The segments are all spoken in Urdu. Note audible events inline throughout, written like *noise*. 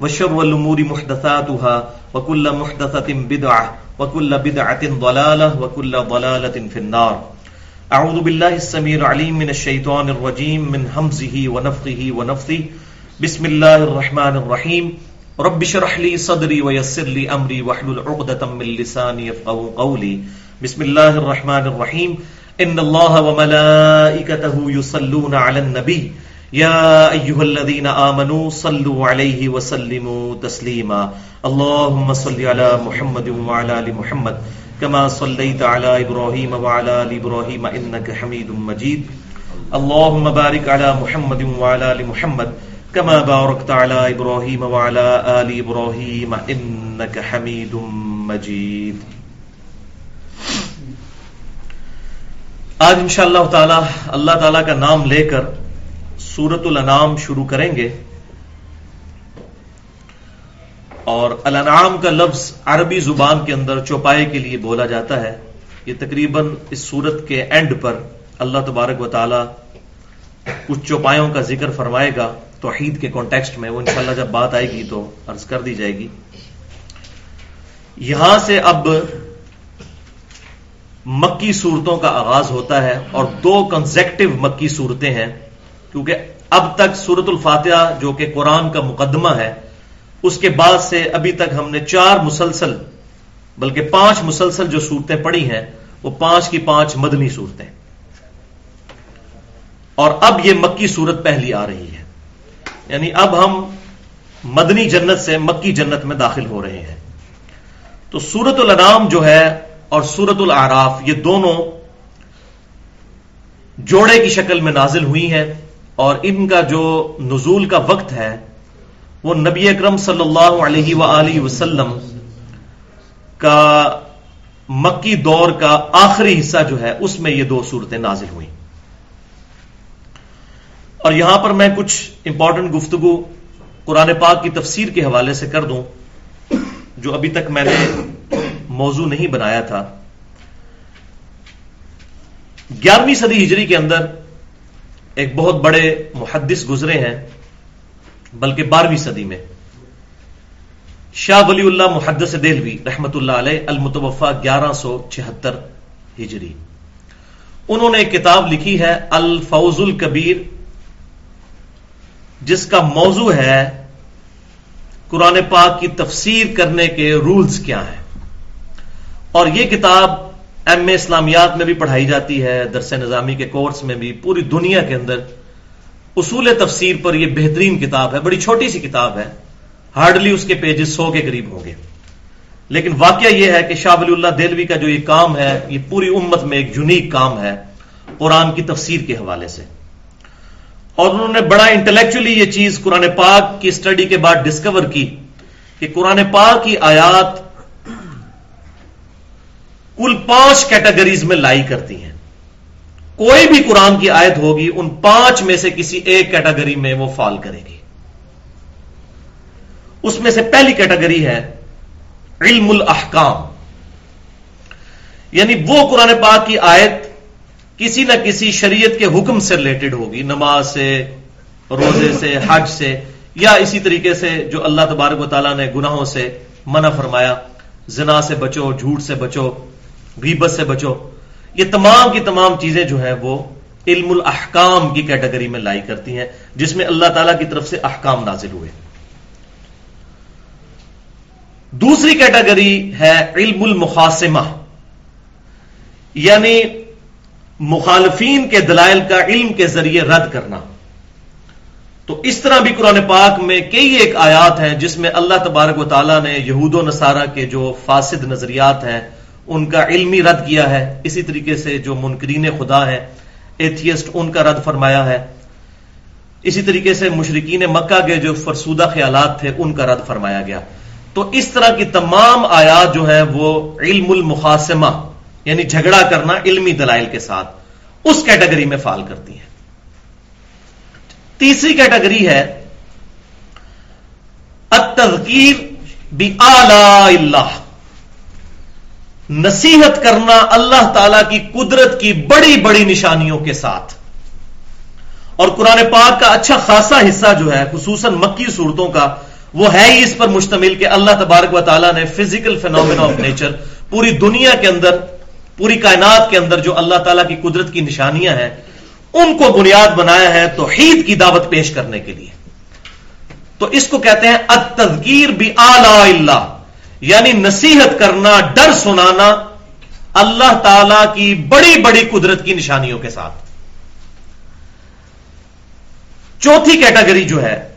وشر الأمور محدثاتها وكل محدثة بدعة وكل بدعة ضلالة وكل ضلالة في النار. أعوذ بالله السميع العليم من الشيطان الرجيم من همزه ونفخه ونفثه. بسم الله الرحمن الرحيم. رب شرح لي صدري ويسر لي أمري واحلل عقدة من لساني يفقهوا قولي. بسم الله الرحمن الرحيم. إن الله وملائكته يصلون على النبي. يا أيها الذين آمنوا صلوا عليه وسلموا تسليما. اللهم صل على محمد وعلى آل محمد كما صليت على إبراهيم وعلى آل إبراهيم إنك حميد مجيد. اللهم بارك على محمد وعلى آل محمد كما باركت على إبراهيم وعلى آل إبراهيم إنك حميد مجيد. آج انشاءاللہ تعالی اللہ تعالی کا نام لے کر سورت الانام شروع کریں گے اور الانعام کا لفظ عربی زبان کے اندر چوپائے کے لیے بولا جاتا ہے۔ یہ تقریباً اس سورت کے اینڈ پر اللہ تبارک و تعالی کچھ چوپایوں کا ذکر فرمائے گا۔ توحید کے کانٹیکسٹ میں وہ انشاءاللہ جب بات آئے گی تو عرض کر دی جائے گی۔ یہاں سے اب مکی صورتوں کا آغاز ہوتا ہے اور دو کنزیکٹو مکی صورتیں ہیں۔ کیونکہ اب تک سورت الفاتحہ جو کہ قرآن کا مقدمہ ہے، اس کے بعد سے ابھی تک ہم نے چار مسلسل، بلکہ پانچ مسلسل جو صورتیں پڑھی ہیں، وہ پانچ کی پانچ مدنی صورتیں اور اب یہ مکی صورت پہلی آ رہی ہے۔ یعنی اب ہم مدنی جنت سے مکی جنت میں داخل ہو رہے ہیں۔ تو سورت الانام جو ہے اور سورت العراف، یہ دونوں جوڑے کی شکل میں نازل ہوئی ہیں۔ اور ان کا جو نزول کا وقت ہے، وہ نبی اکرم صلی اللہ علیہ وآلہ وسلم کا مکی دور کا آخری حصہ جو ہے، اس میں یہ دو صورتیں نازل ہوئی اور یہاں پر میں کچھ امپورٹنٹ گفتگو قرآن پاک کی تفسیر کے حوالے سے کر دوں، جو ابھی تک میں نے موضوع نہیں بنایا تھا۔ گیارہویں صدی ہجری کے اندر ایک بہت بڑے محدث گزرے ہیں، بلکہ بارہویں صدی میں۔ شاہ ولی اللہ محدث دہلوی رحمت اللہ علیہ المتوفا گیارہ سو چھہتر ہجری۔ انہوں نے ایک کتاب لکھی ہے، الفوز الکبیر، جس کا موضوع ہے، قرآن پاک کی تفسیر کرنے کے رولز کیا ہیں۔ اور یہ کتاب ایم اے اسلامیات میں بھی پڑھائی جاتی ہے، درس نظامی کے کورس میں بھی، پوری دنیا کے اندر اصول تفسیر پر یہ بہترین کتاب ہے، بڑی چھوٹی سی کتاب ہے۔ ہارڈلی اس کے پیجز سو کے قریب ہوں گے۔ لیکن واقعہ یہ ہے کہ شاہ ولی اللہ دلوی کا جو یہ کام ہے، یہ پوری امت میں ایک یونیک کام ہے قرآن کی تفسیر کے حوالے سے۔ اور انہوں نے بڑا انٹلیکچولی یہ چیز قرآن پاک کی اسٹڈی کے بعد ڈسکور کی کہ قرآن پاک کی آیات کل پانچ کیٹیگریز میں لائی کرتی ہیں۔ کوئی بھی قرآن کی آیت ہوگی، ان پانچ میں سے کسی ایک کیٹیگری میں وہ فال کرے گی۔ اس میں سے پہلی کیٹیگری ہے علم الاحکام۔ یعنی وہ قرآن پاک کی آیت کسی نہ کسی شریعت کے حکم سے ریلیٹڈ ہوگی، نماز سے، روزے سے، حج سے، یا اسی طریقے سے جو اللہ تبارک و تعالیٰ نے گناہوں سے منع فرمایا، زنا سے بچو، جھوٹ سے بچو۔ غیبت سے بچو۔ یہ تمام کی تمام چیزیں جو ہیں وہ علم الاحکام کی کیٹیگری میں لائی کرتی ہیں، جس میں اللہ تعالی کی طرف سے احکام نازل ہوئے۔ دوسری کیٹیگری ہے علم المخاسمہ یعنی مخالفین کے دلائل کا علم کے ذریعے رد کرنا۔ تو اس طرح بھی قرآن پاک میں کئی ایک آیات ہیں جس میں اللہ تبارک و تعالیٰ نے یہود و نصارہ کے جو فاسد نظریات ہیں ان کا علمی رد کیا ہے۔ اسی طریقے سے جو منکرین خدا ہے، ایتھیسٹ ان کا رد فرمایا ہے۔ اسی طریقے سے مشرقین مکہ کے جو فرسودہ خیالات تھے، ان کا رد فرمایا گیا۔ تو اس طرح کی تمام آیات جو ہیں، وہ علم المخاسمہ یعنی جھگڑا کرنا علمی دلائل کے ساتھ، اس کیٹیگری میں فال کرتی ہیں۔ تیسری کیٹیگری ہے، التذکیر بھی اللہ۔ نصیحت کرنا اللہ تعالی کی قدرت کی بڑی بڑی نشانیوں کے ساتھ۔ اور قرآن پاک کا اچھا خاصا حصہ جو ہے، خصوصاً مکی صورتوں کا، وہ ہے ہی اس پر مشتمل کہ اللہ تبارک و تعالیٰ نے فزیکل فینومینا آف نیچر پوری دنیا کے اندر، پوری کائنات کے اندر جو اللہ تعالیٰ کی قدرت کی نشانیاں ہیں، ان کو بنیاد بنایا ہے توحید کی دعوت پیش کرنے کے لیے۔ تو اس کو کہتے ہیں التذکیر بھی اللہ۔ یعنی نصیحت کرنا، ڈر سنانا اللہ تعالی کی بڑی بڑی قدرت کی نشانیوں کے ساتھ۔ چوتھی کیٹیگری جو ہے،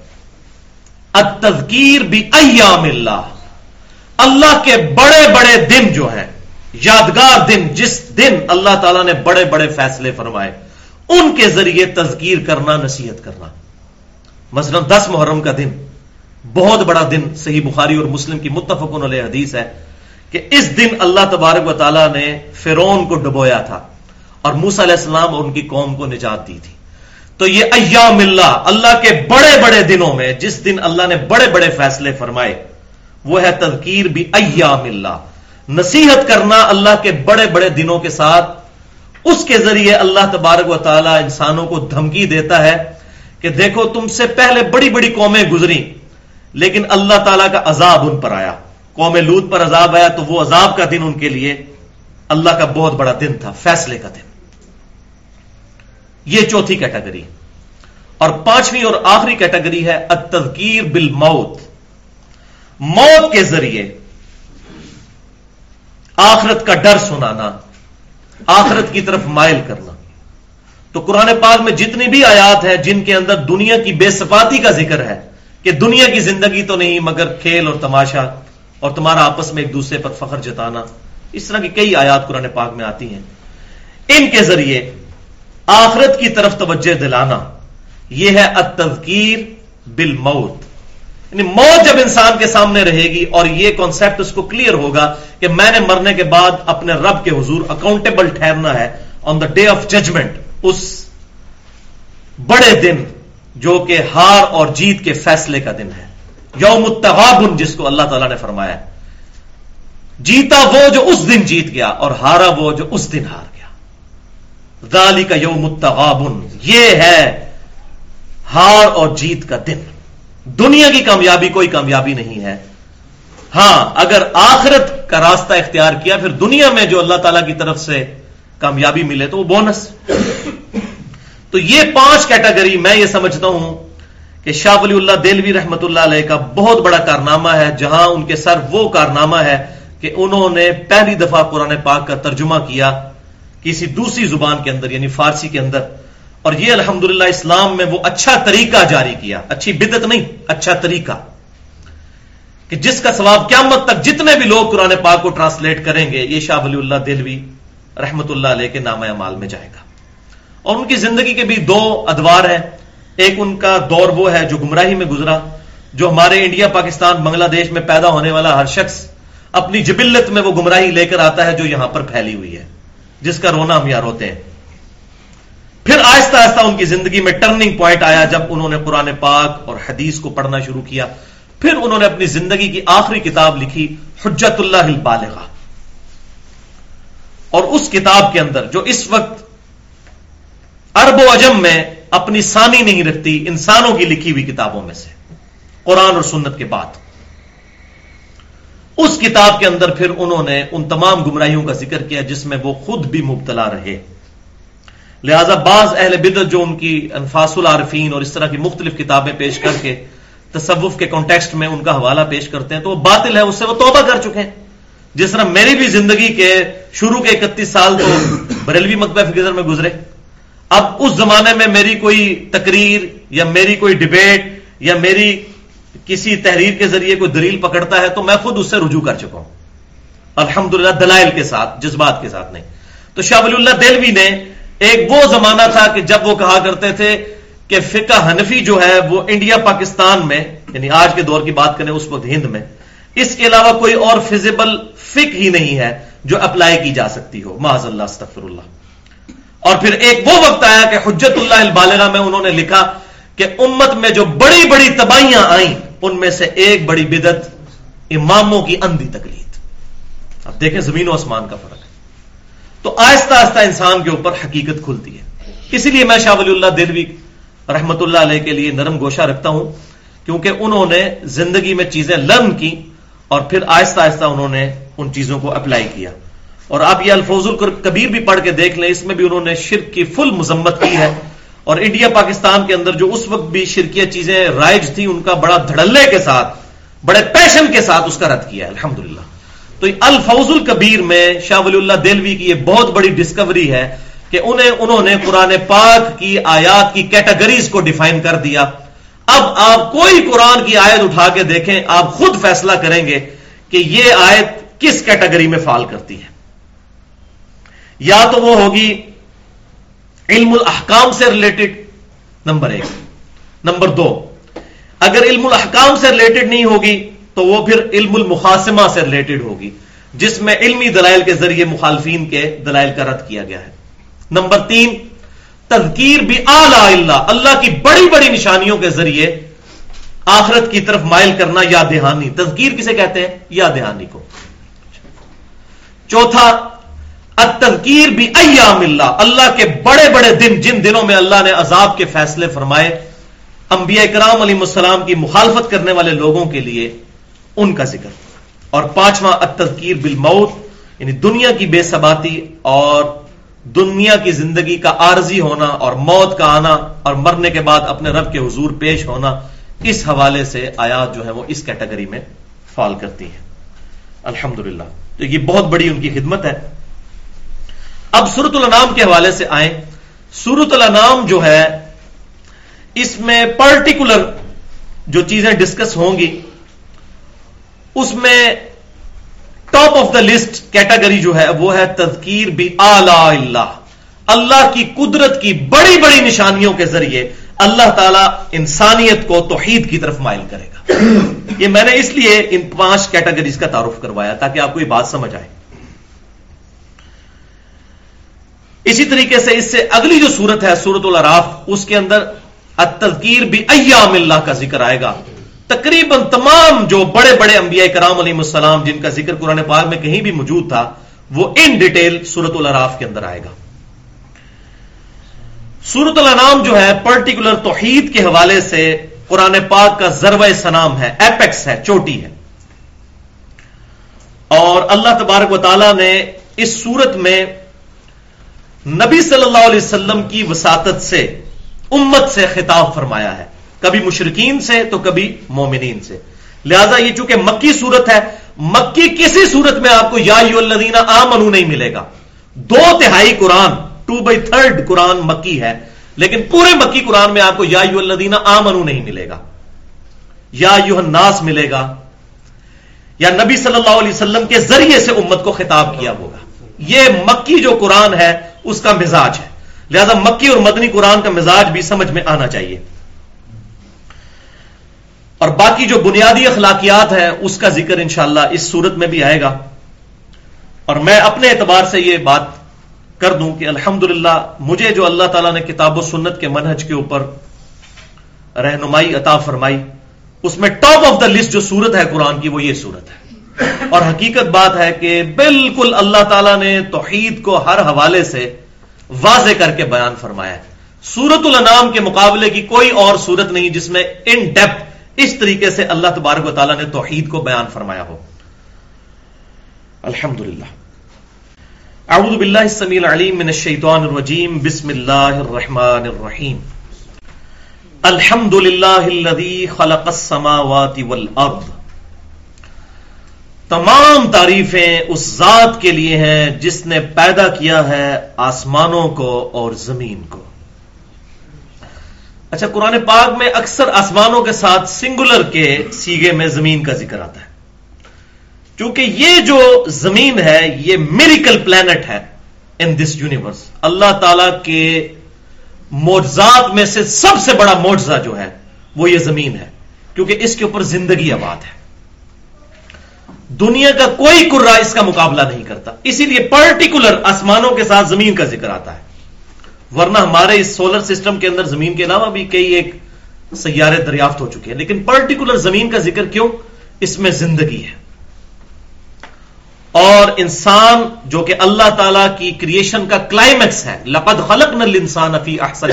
التذکیر بھی ایام اللہ۔ اللہ کے بڑے بڑے دن جو ہیں، یادگار دن، جس دن اللہ تعالیٰ نے بڑے بڑے فیصلے فرمائے، ان کے ذریعے تذکیر کرنا، نصیحت کرنا۔ مثلا دس محرم کا دن۔ بہت بڑا دن صحیح بخاری اور مسلم کی متفق علیہ حدیث ہے کہ اس دن اللہ تبارک و تعالیٰ نے فرون کو ڈبویا تھا اور موسا علیہ السلام اور ان کی قوم کو نجات دی تھی۔ تو یہ ایام اللہ اللہ کے بڑے بڑے دنوں میں جس دن اللہ نے بڑے بڑے فیصلے فرمائے، وہ ہے تذکیر بھی ایام اللہ۔ نصیحت کرنا اللہ کے بڑے بڑے دنوں کے ساتھ، اس کے ذریعے اللہ تبارک و تعالی انسانوں کو دھمکی دیتا ہے کہ دیکھو تم سے پہلے بڑی بڑی قومیں گزری لیکن اللہ تعالیٰ کا عذاب ان پر آیا۔ قوم لوت پر عذاب آیا تو وہ عذاب کا دن ان کے لیے اللہ کا بہت بڑا دن تھا، فیصلے کا دن۔ یہ چوتھی کیٹیگری۔ اور پانچویں اور آخری کیٹیگری ہے التذکیر بالموت۔ موت کے ذریعے آخرت کا ڈر سنانا، آخرت کی طرف مائل کرنا۔ تو قرآن پاک میں جتنی بھی آیات ہیں جن کے اندر دنیا کی بے صفاتی کا ذکر ہے کہ دنیا کی زندگی تو نہیں، مگر کھیل اور تماشا اور تمہارا آپس میں ایک دوسرے پر فخر جتانا۔ اس طرح کی کئی آیات قرآن پاک میں آتی ہیں۔ ان کے ذریعے آخرت کی طرف توجہ دلانا، یہ ہے التذکیر بالموت۔ یعنی موت جب انسان کے سامنے رہے گی اور یہ کانسیپٹ اس کو کلیئر ہوگا کہ میں نے مرنے کے بعد اپنے رب کے حضور اکاؤنٹیبل ٹھہرنا ہے on the day of judgment اس بڑے دن جو کہ ہار اور جیت کے فیصلے کا دن ہے۔ یوم التغابن، جس کو اللہ تعالیٰ نے فرمایا جیتا وہ جو اس دن جیت گیا اور ہارا وہ جو اس دن ہار گیا۔ ذالی کا یوم التغابن، یہ ہے ہار اور جیت کا دن۔ دنیا کی کامیابی کوئی کامیابی نہیں ہے۔ ہاں اگر آخرت کا راستہ اختیار کیا، پھر دنیا میں جو اللہ تعالی کی طرف سے کامیابی ملے تو وہ بونس۔ تو یہ پانچ کیٹیگری میں یہ سمجھتا ہوں کہ شاہ ولی اللہ دلوی رحمت اللہ علیہ کا بہت بڑا کارنامہ ہے، جہاں ان کے سر وہ کارنامہ ہے کہ انہوں نے پہلی دفعہ قرآن پاک کا ترجمہ کیا کسی دوسری زبان کے اندر یعنی فارسی کے اندر۔ اور یہ الحمدللہ اسلام میں وہ اچھا طریقہ جاری کیا، اچھی بدت نہیں اچھا طریقہ۔ کہ جس کا ثواب قیامت تک جتنے بھی لوگ قرآن پاک کو ٹرانسلیٹ کریں گے، یہ شاہ ولی اللہ دلوی رحمت اللہ علیہ کے نام اعمال میں جائے گا۔ اور ان کی زندگی کے بھی دو ادوار ہیں۔ ایک ان کا دور وہ ہے جو گمراہی میں گزرا، جو ہمارے انڈیا، پاکستان، بنگلہ دیش میں پیدا ہونے والا ہر شخص اپنی جبلت میں وہ گمراہی لے کر آتا ہے جو یہاں پر پھیلی ہوئی ہے، جس کا رونا ہم یار ہوتے ہیں۔ پھر آہستہ آہستہ ان کی زندگی میں ٹرننگ پوائنٹ آیا جب انہوں نے قرآن پاک اور حدیث کو پڑھنا شروع کیا۔ پھر انہوں نے اپنی زندگی کی آخری کتاب لکھی حجت اللہ البالغہ۔ اور اس کتاب کے اندر جو اس وقت ارب و اجم میں اپنی ثانی نہیں رکھتی، انسانوں کی لکھی ہوئی کتابوں میں سے۔ قرآن اور سنت کے بعد۔ اس کتاب کے اندر پھر انہوں نے ان تمام گمراہیوں کا ذکر کیا جس میں وہ خود بھی مبتلا رہے۔ لہذا بعض اہل بدت جو ان کی انفاس العارفین اور اس طرح کی مختلف کتابیں پیش کر کے تصوف کے کانٹیکسٹ میں ان کا حوالہ پیش کرتے ہیں تو وہ باطل ہے، اس سے وہ توبہ کر چکے ہیں۔ جس طرح میری بھی زندگی کے شروع کے اکتیس سال تو بریلوی مکبہ فکر میں گزرے۔ اب اس زمانے میں میری کوئی تقریر یا میری کوئی ڈبیٹ یا میری کسی تحریر کے ذریعے کوئی دلیل پکڑتا ہے تو میں خود اس سے رجوع کر چکا ہوں۔ الحمدللہ دلائل کے ساتھ، جذبات کے ساتھ نہیں۔ تو شاہ ولی اللہ دلوی نے ایک وہ زمانہ تھا کہ جب وہ کہا کرتے تھے کہ فقہ حنفی جو ہے وہ انڈیا، پاکستان میں یعنی آج کے دور کی بات کریں اس وقت ہند میں، اس کے علاوہ کوئی اور فزیبل فک ہی نہیں ہے جو اپلائی کی جا سکتی ہو۔ معذ اللہ، استغفر اللہ۔ اور پھر ایک وہ وقت آیا کہ حجت اللہ البالغہ میں انہوں نے لکھا کہ امت میں جو بڑی بڑی تباہیاں آئیں، ان میں سے ایک بڑی بدت اماموں کی اندھی تکلید اب دیکھیں زمین و آسمان کا فرق۔ ہے تو آہستہ آہستہ انسان کے اوپر حقیقت کھلتی ہے۔ اسی لیے میں شاہ ولی اللہ دلوی رحمت اللہ علیہ کے لیے نرم گوشہ رکھتا ہوں، کیونکہ انہوں نے زندگی میں چیزیں لرن کی اور پھر آہستہ آہستہ انہوں نے ان چیزوں کو اپلائی کیا۔ اور آپ یہ الفوظ الکبیر بھی پڑھ کے دیکھ لیں، اس میں بھی انہوں نے شرک کی فل مذمت کی ہے۔ اور انڈیا پاکستان کے اندر جو اس وقت بھی شرکیہ چیزیں رائج تھیں، ان کا بڑا دھڑلے کے ساتھ، بڑے پیشن کے ساتھ اس کا رد کیا ہے۔ الحمد تو الفوظ الکبیر میں شاہ ولی اللہ دلوی کی یہ بہت بڑی ڈسکوری ہے کہ انہیں انہوں نے قرآن پاک کی آیات کی کیٹیگریز کو ڈیفائن کر دیا۔ اب آپ کوئی قرآن کی آیت اٹھا کے دیکھیں، آپ خود فیصلہ کریں گے کہ یہ آیت کس کیٹیگری میں فال کرتی ہے۔ یا تو وہ ہوگی علم الاحکام سے ریلیٹڈ نمبر ایک۔ نمبر دو، اگر علم الاحکام سے ریلیٹڈ نہیں ہوگی تو وہ پھر علم المخاسمہ سے ریلیٹڈ ہوگی، جس میں علمی دلائل کے ذریعے مخالفین کے دلائل کا رد کیا گیا ہے۔ نمبر تین، تذکیر بھی آلہ اللہ اللہ کی بڑی بڑی نشانیوں کے ذریعے آخرت کی طرف مائل کرنا یا دہانی۔ تذکیر کسے کہتے ہیں؟ یا دہانی کو۔ چوتھا تذکیر بھی ایام اللہ اللہ کے بڑے بڑے دن، جن دنوں میں اللہ نے عذاب کے فیصلے فرمائے، انبیاء کرام علیہ السلام کی مخالفت کرنے والے لوگوں کے لیے ان کا ذکر۔ اور پانچواں تذکیر بالموت یعنی دنیا کی بے ثباتی اور دنیا کی زندگی کا عارضی ہونا اور موت کا آنا اور مرنے کے بعد اپنے رب کے حضور پیش ہونا، اس حوالے سے آیات جو ہے وہ اس کیٹیگری میں فال کرتی ہیں۔ الحمد تو یہ بہت بڑی ان کی خدمت ہے۔ اب سورت الانام کے حوالے سے آئیں۔ سورت الانام جو ہے، اس میں پرٹیکولر جو چیزیں ڈسکس ہوں گی، اس میں top of the list category جو ہے، وہ ہے تذکیر بھی آلہ اللہ۔ اللہ کی قدرت کی بڑی بڑی نشانیوں کے ذریعے اللہ تعالیٰ انسانیت کو توحید کی طرف مائل کرے گا۔ یہ میں نے اس لیے ان پانچ کیٹیگریز کا تعارف کروایا تاکہ آپ کو یہ بات سمجھ آئے۔ اسی طریقے سے اس سے اگلی جو صورت ہے، سورت العراف، اس کے اندر تذکیر بھی ایام اللہ کا ذکر آئے گا۔ تقریباً تمام جو بڑے بڑے انبیاء کرام علیہ السلام، جن کا ذکر قرآن پاک میں کہیں بھی موجود تھا، وہ ان ڈیٹیل سورت العراف کے اندر آئے گا۔ سورت الانام جو ہے، پرٹیکولر توحید کے حوالے سے قرآن پاک کا ضرب سنام ہے ایپیکس ہے، چوٹی ہے۔ اور اللہ تبارک و تعالی نے اس صورت میں نبی صلی اللہ علیہ وسلم کی وساطت سے، امت سے خطاب فرمایا ہے۔ کبھی مشرقین سے تو کبھی مومنین سے۔ لہذا یہ چونکہ مکی صورت ہے، مکی کسی صورت میں آپ کو یا یو الدینہ آمنو نہیں ملے گا۔ دو تہائی قرآن ٹو بائی تھرڈ قرآن مکی ہے، لیکن پورے مکی قرآن میں آپ کو یا یو الدینہ آمنو نہیں ملے گا۔ یا یو الناس ملے گا۔ یا نبی صلی اللہ علیہ وسلم کے ذریعے سے امت کو خطاب کیا ہوگا۔ یہ مکی جو قرآن ہے، اس کا مزاج ہے۔ لہذا مکی اور مدنی قرآن کا مزاج بھی سمجھ میں آنا چاہیے۔ اور باقی جو بنیادی اخلاقیات ہیں، اس کا ذکر انشاءاللہ اس صورت میں بھی آئے گا۔ اور میں اپنے اعتبار سے یہ بات کر دوں کہ الحمد مجھے جو اللہ تعالیٰ نے کتاب و سنت کے منہج کے اوپر رہنمائی عطا فرمائی، اس میں ٹاپ آف دا لسٹ جو صورت ہے قرآن کی، وہ یہ صورت ہے۔ اور حقیقت بات ہے کہ بالکل اللہ تعالیٰ نے توحید کو ہر حوالے سے واضح کر کے بیان فرمایا ہے۔ سورت الانام کے مقابلے کی کوئی اور صورت نہیں جس میں ان ڈیپتھ اس طریقے سے اللہ تبارک و تعالیٰ نے توحید کو بیان فرمایا ہو۔ الحمد للہ اعوذ باللہ السمیع العلیم من الشیطان الرجیم۔ بسم اللہ الرحمن الرحیم۔ الحمد للہ الذي خلق السماوات والارض۔ تمام تعریفیں اس ذات کے لیے ہیں جس نے پیدا کیا ہے آسمانوں کو اور زمین کو۔ اچھا قرآن پاک میں اکثر آسمانوں کے ساتھ سنگولر کے سیگے میں زمین کا ذکر آتا ہے۔ کیونکہ یہ جو زمین ہے، یہ میریکل پلانٹ ہے ان دس یونیورس اللہ تعالی کے معجزات میں سے سب سے بڑا معجزہ جو ہے، وہ یہ زمین ہے۔ کیونکہ اس کے اوپر زندگی آباد ہے۔ دنیا کا کوئی کرا اس کا مقابلہ نہیں کرتا۔ اسی لیے پرٹیکولر آسمانوں کے ساتھ زمین کا ذکر آتا ہے۔ ورنہ ہمارے اس سولر سسٹم کے اندر زمین کے علاوہ بھی کئی ایک سیارے دریافت ہو چکے ہیں۔ لیکن پرٹیکولر زمین کا ذکر کیوں؟ اس میں زندگی ہے۔ اور انسان جو کہ اللہ تعالی کی کریشن کا کلائمیکس ہے، لقد خلق نل انسان افی احسن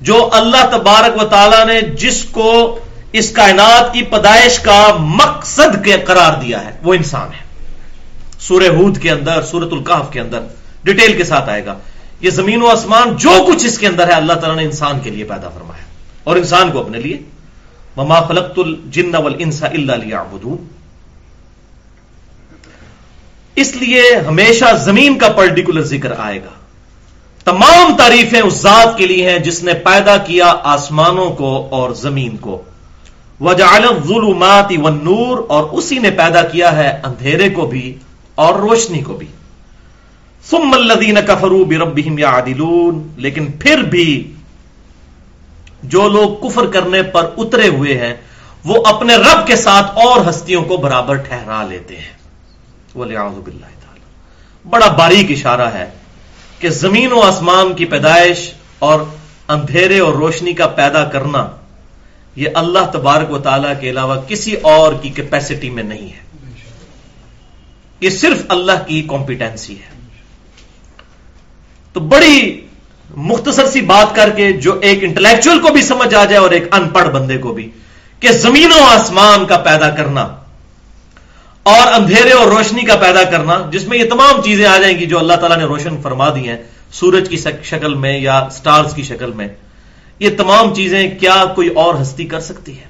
جو اللہ تبارک و تعالی نے جس کو اس کائنات کی پیدائش کا مقصد کے قرار دیا ہے۔ وہ انسان ہے۔ سورہ ہود کے اندر سورت القاف کے اندر ڈیٹیل کے ساتھ آئے گا۔ یہ زمین و آسمان جو کچھ اس کے اندر ہے، اللہ تعالیٰ نے انسان کے لیے پیدا فرمایا۔ اور انسان کو اپنے لیے۔ مما خلقت الجن والانس الا ليعبدون۔ اس لیے ہمیشہ زمین کا پرٹیکولر ذکر آئے گا۔ تمام تعریفیں اس ذات کے لیے ہیں جس نے پیدا کیا آسمانوں کو اور زمین کو۔ وجعل الظلمات والنور اور اسی نے پیدا کیا ہے اندھیرے کو بھی اور روشنی کو بھی۔ ثم الذين كفروا بربهم يعدلون۔ لیکن پھر بھی جو لوگ کفر کرنے پر اترے ہوئے ہیں، وہ اپنے رب کے ساتھ اور ہستیوں کو برابر ٹھہرا لیتے ہیں۔ باللہ تعالی بڑا باریک اشارہ ہے کہ زمین و آسمان کی پیدائش اور اندھیرے اور روشنی کا پیدا کرنا یہ اللہ تبارک و تعالیٰ کے علاوہ کسی اور کی کیپیسٹی میں نہیں ہے۔ یہ صرف اللہ کی کمپیٹنسی ہے۔ تو بڑی مختصر سی بات کر کے جو ایک انٹلیکچوئل کو بھی سمجھ آ جائے اور ایک ان پڑھ بندے کو بھی کہ زمین و آسمان کا پیدا کرنا اور اندھیرے اور روشنی کا پیدا کرنا، جس میں یہ تمام چیزیں آ جائیں گی جو اللہ تعالیٰ نے روشن فرما دی ہیں، سورج کی شکل میں یا سٹارز کی شکل میں۔ یہ تمام چیزیں کیا کوئی اور ہستی کر سکتی ہے؟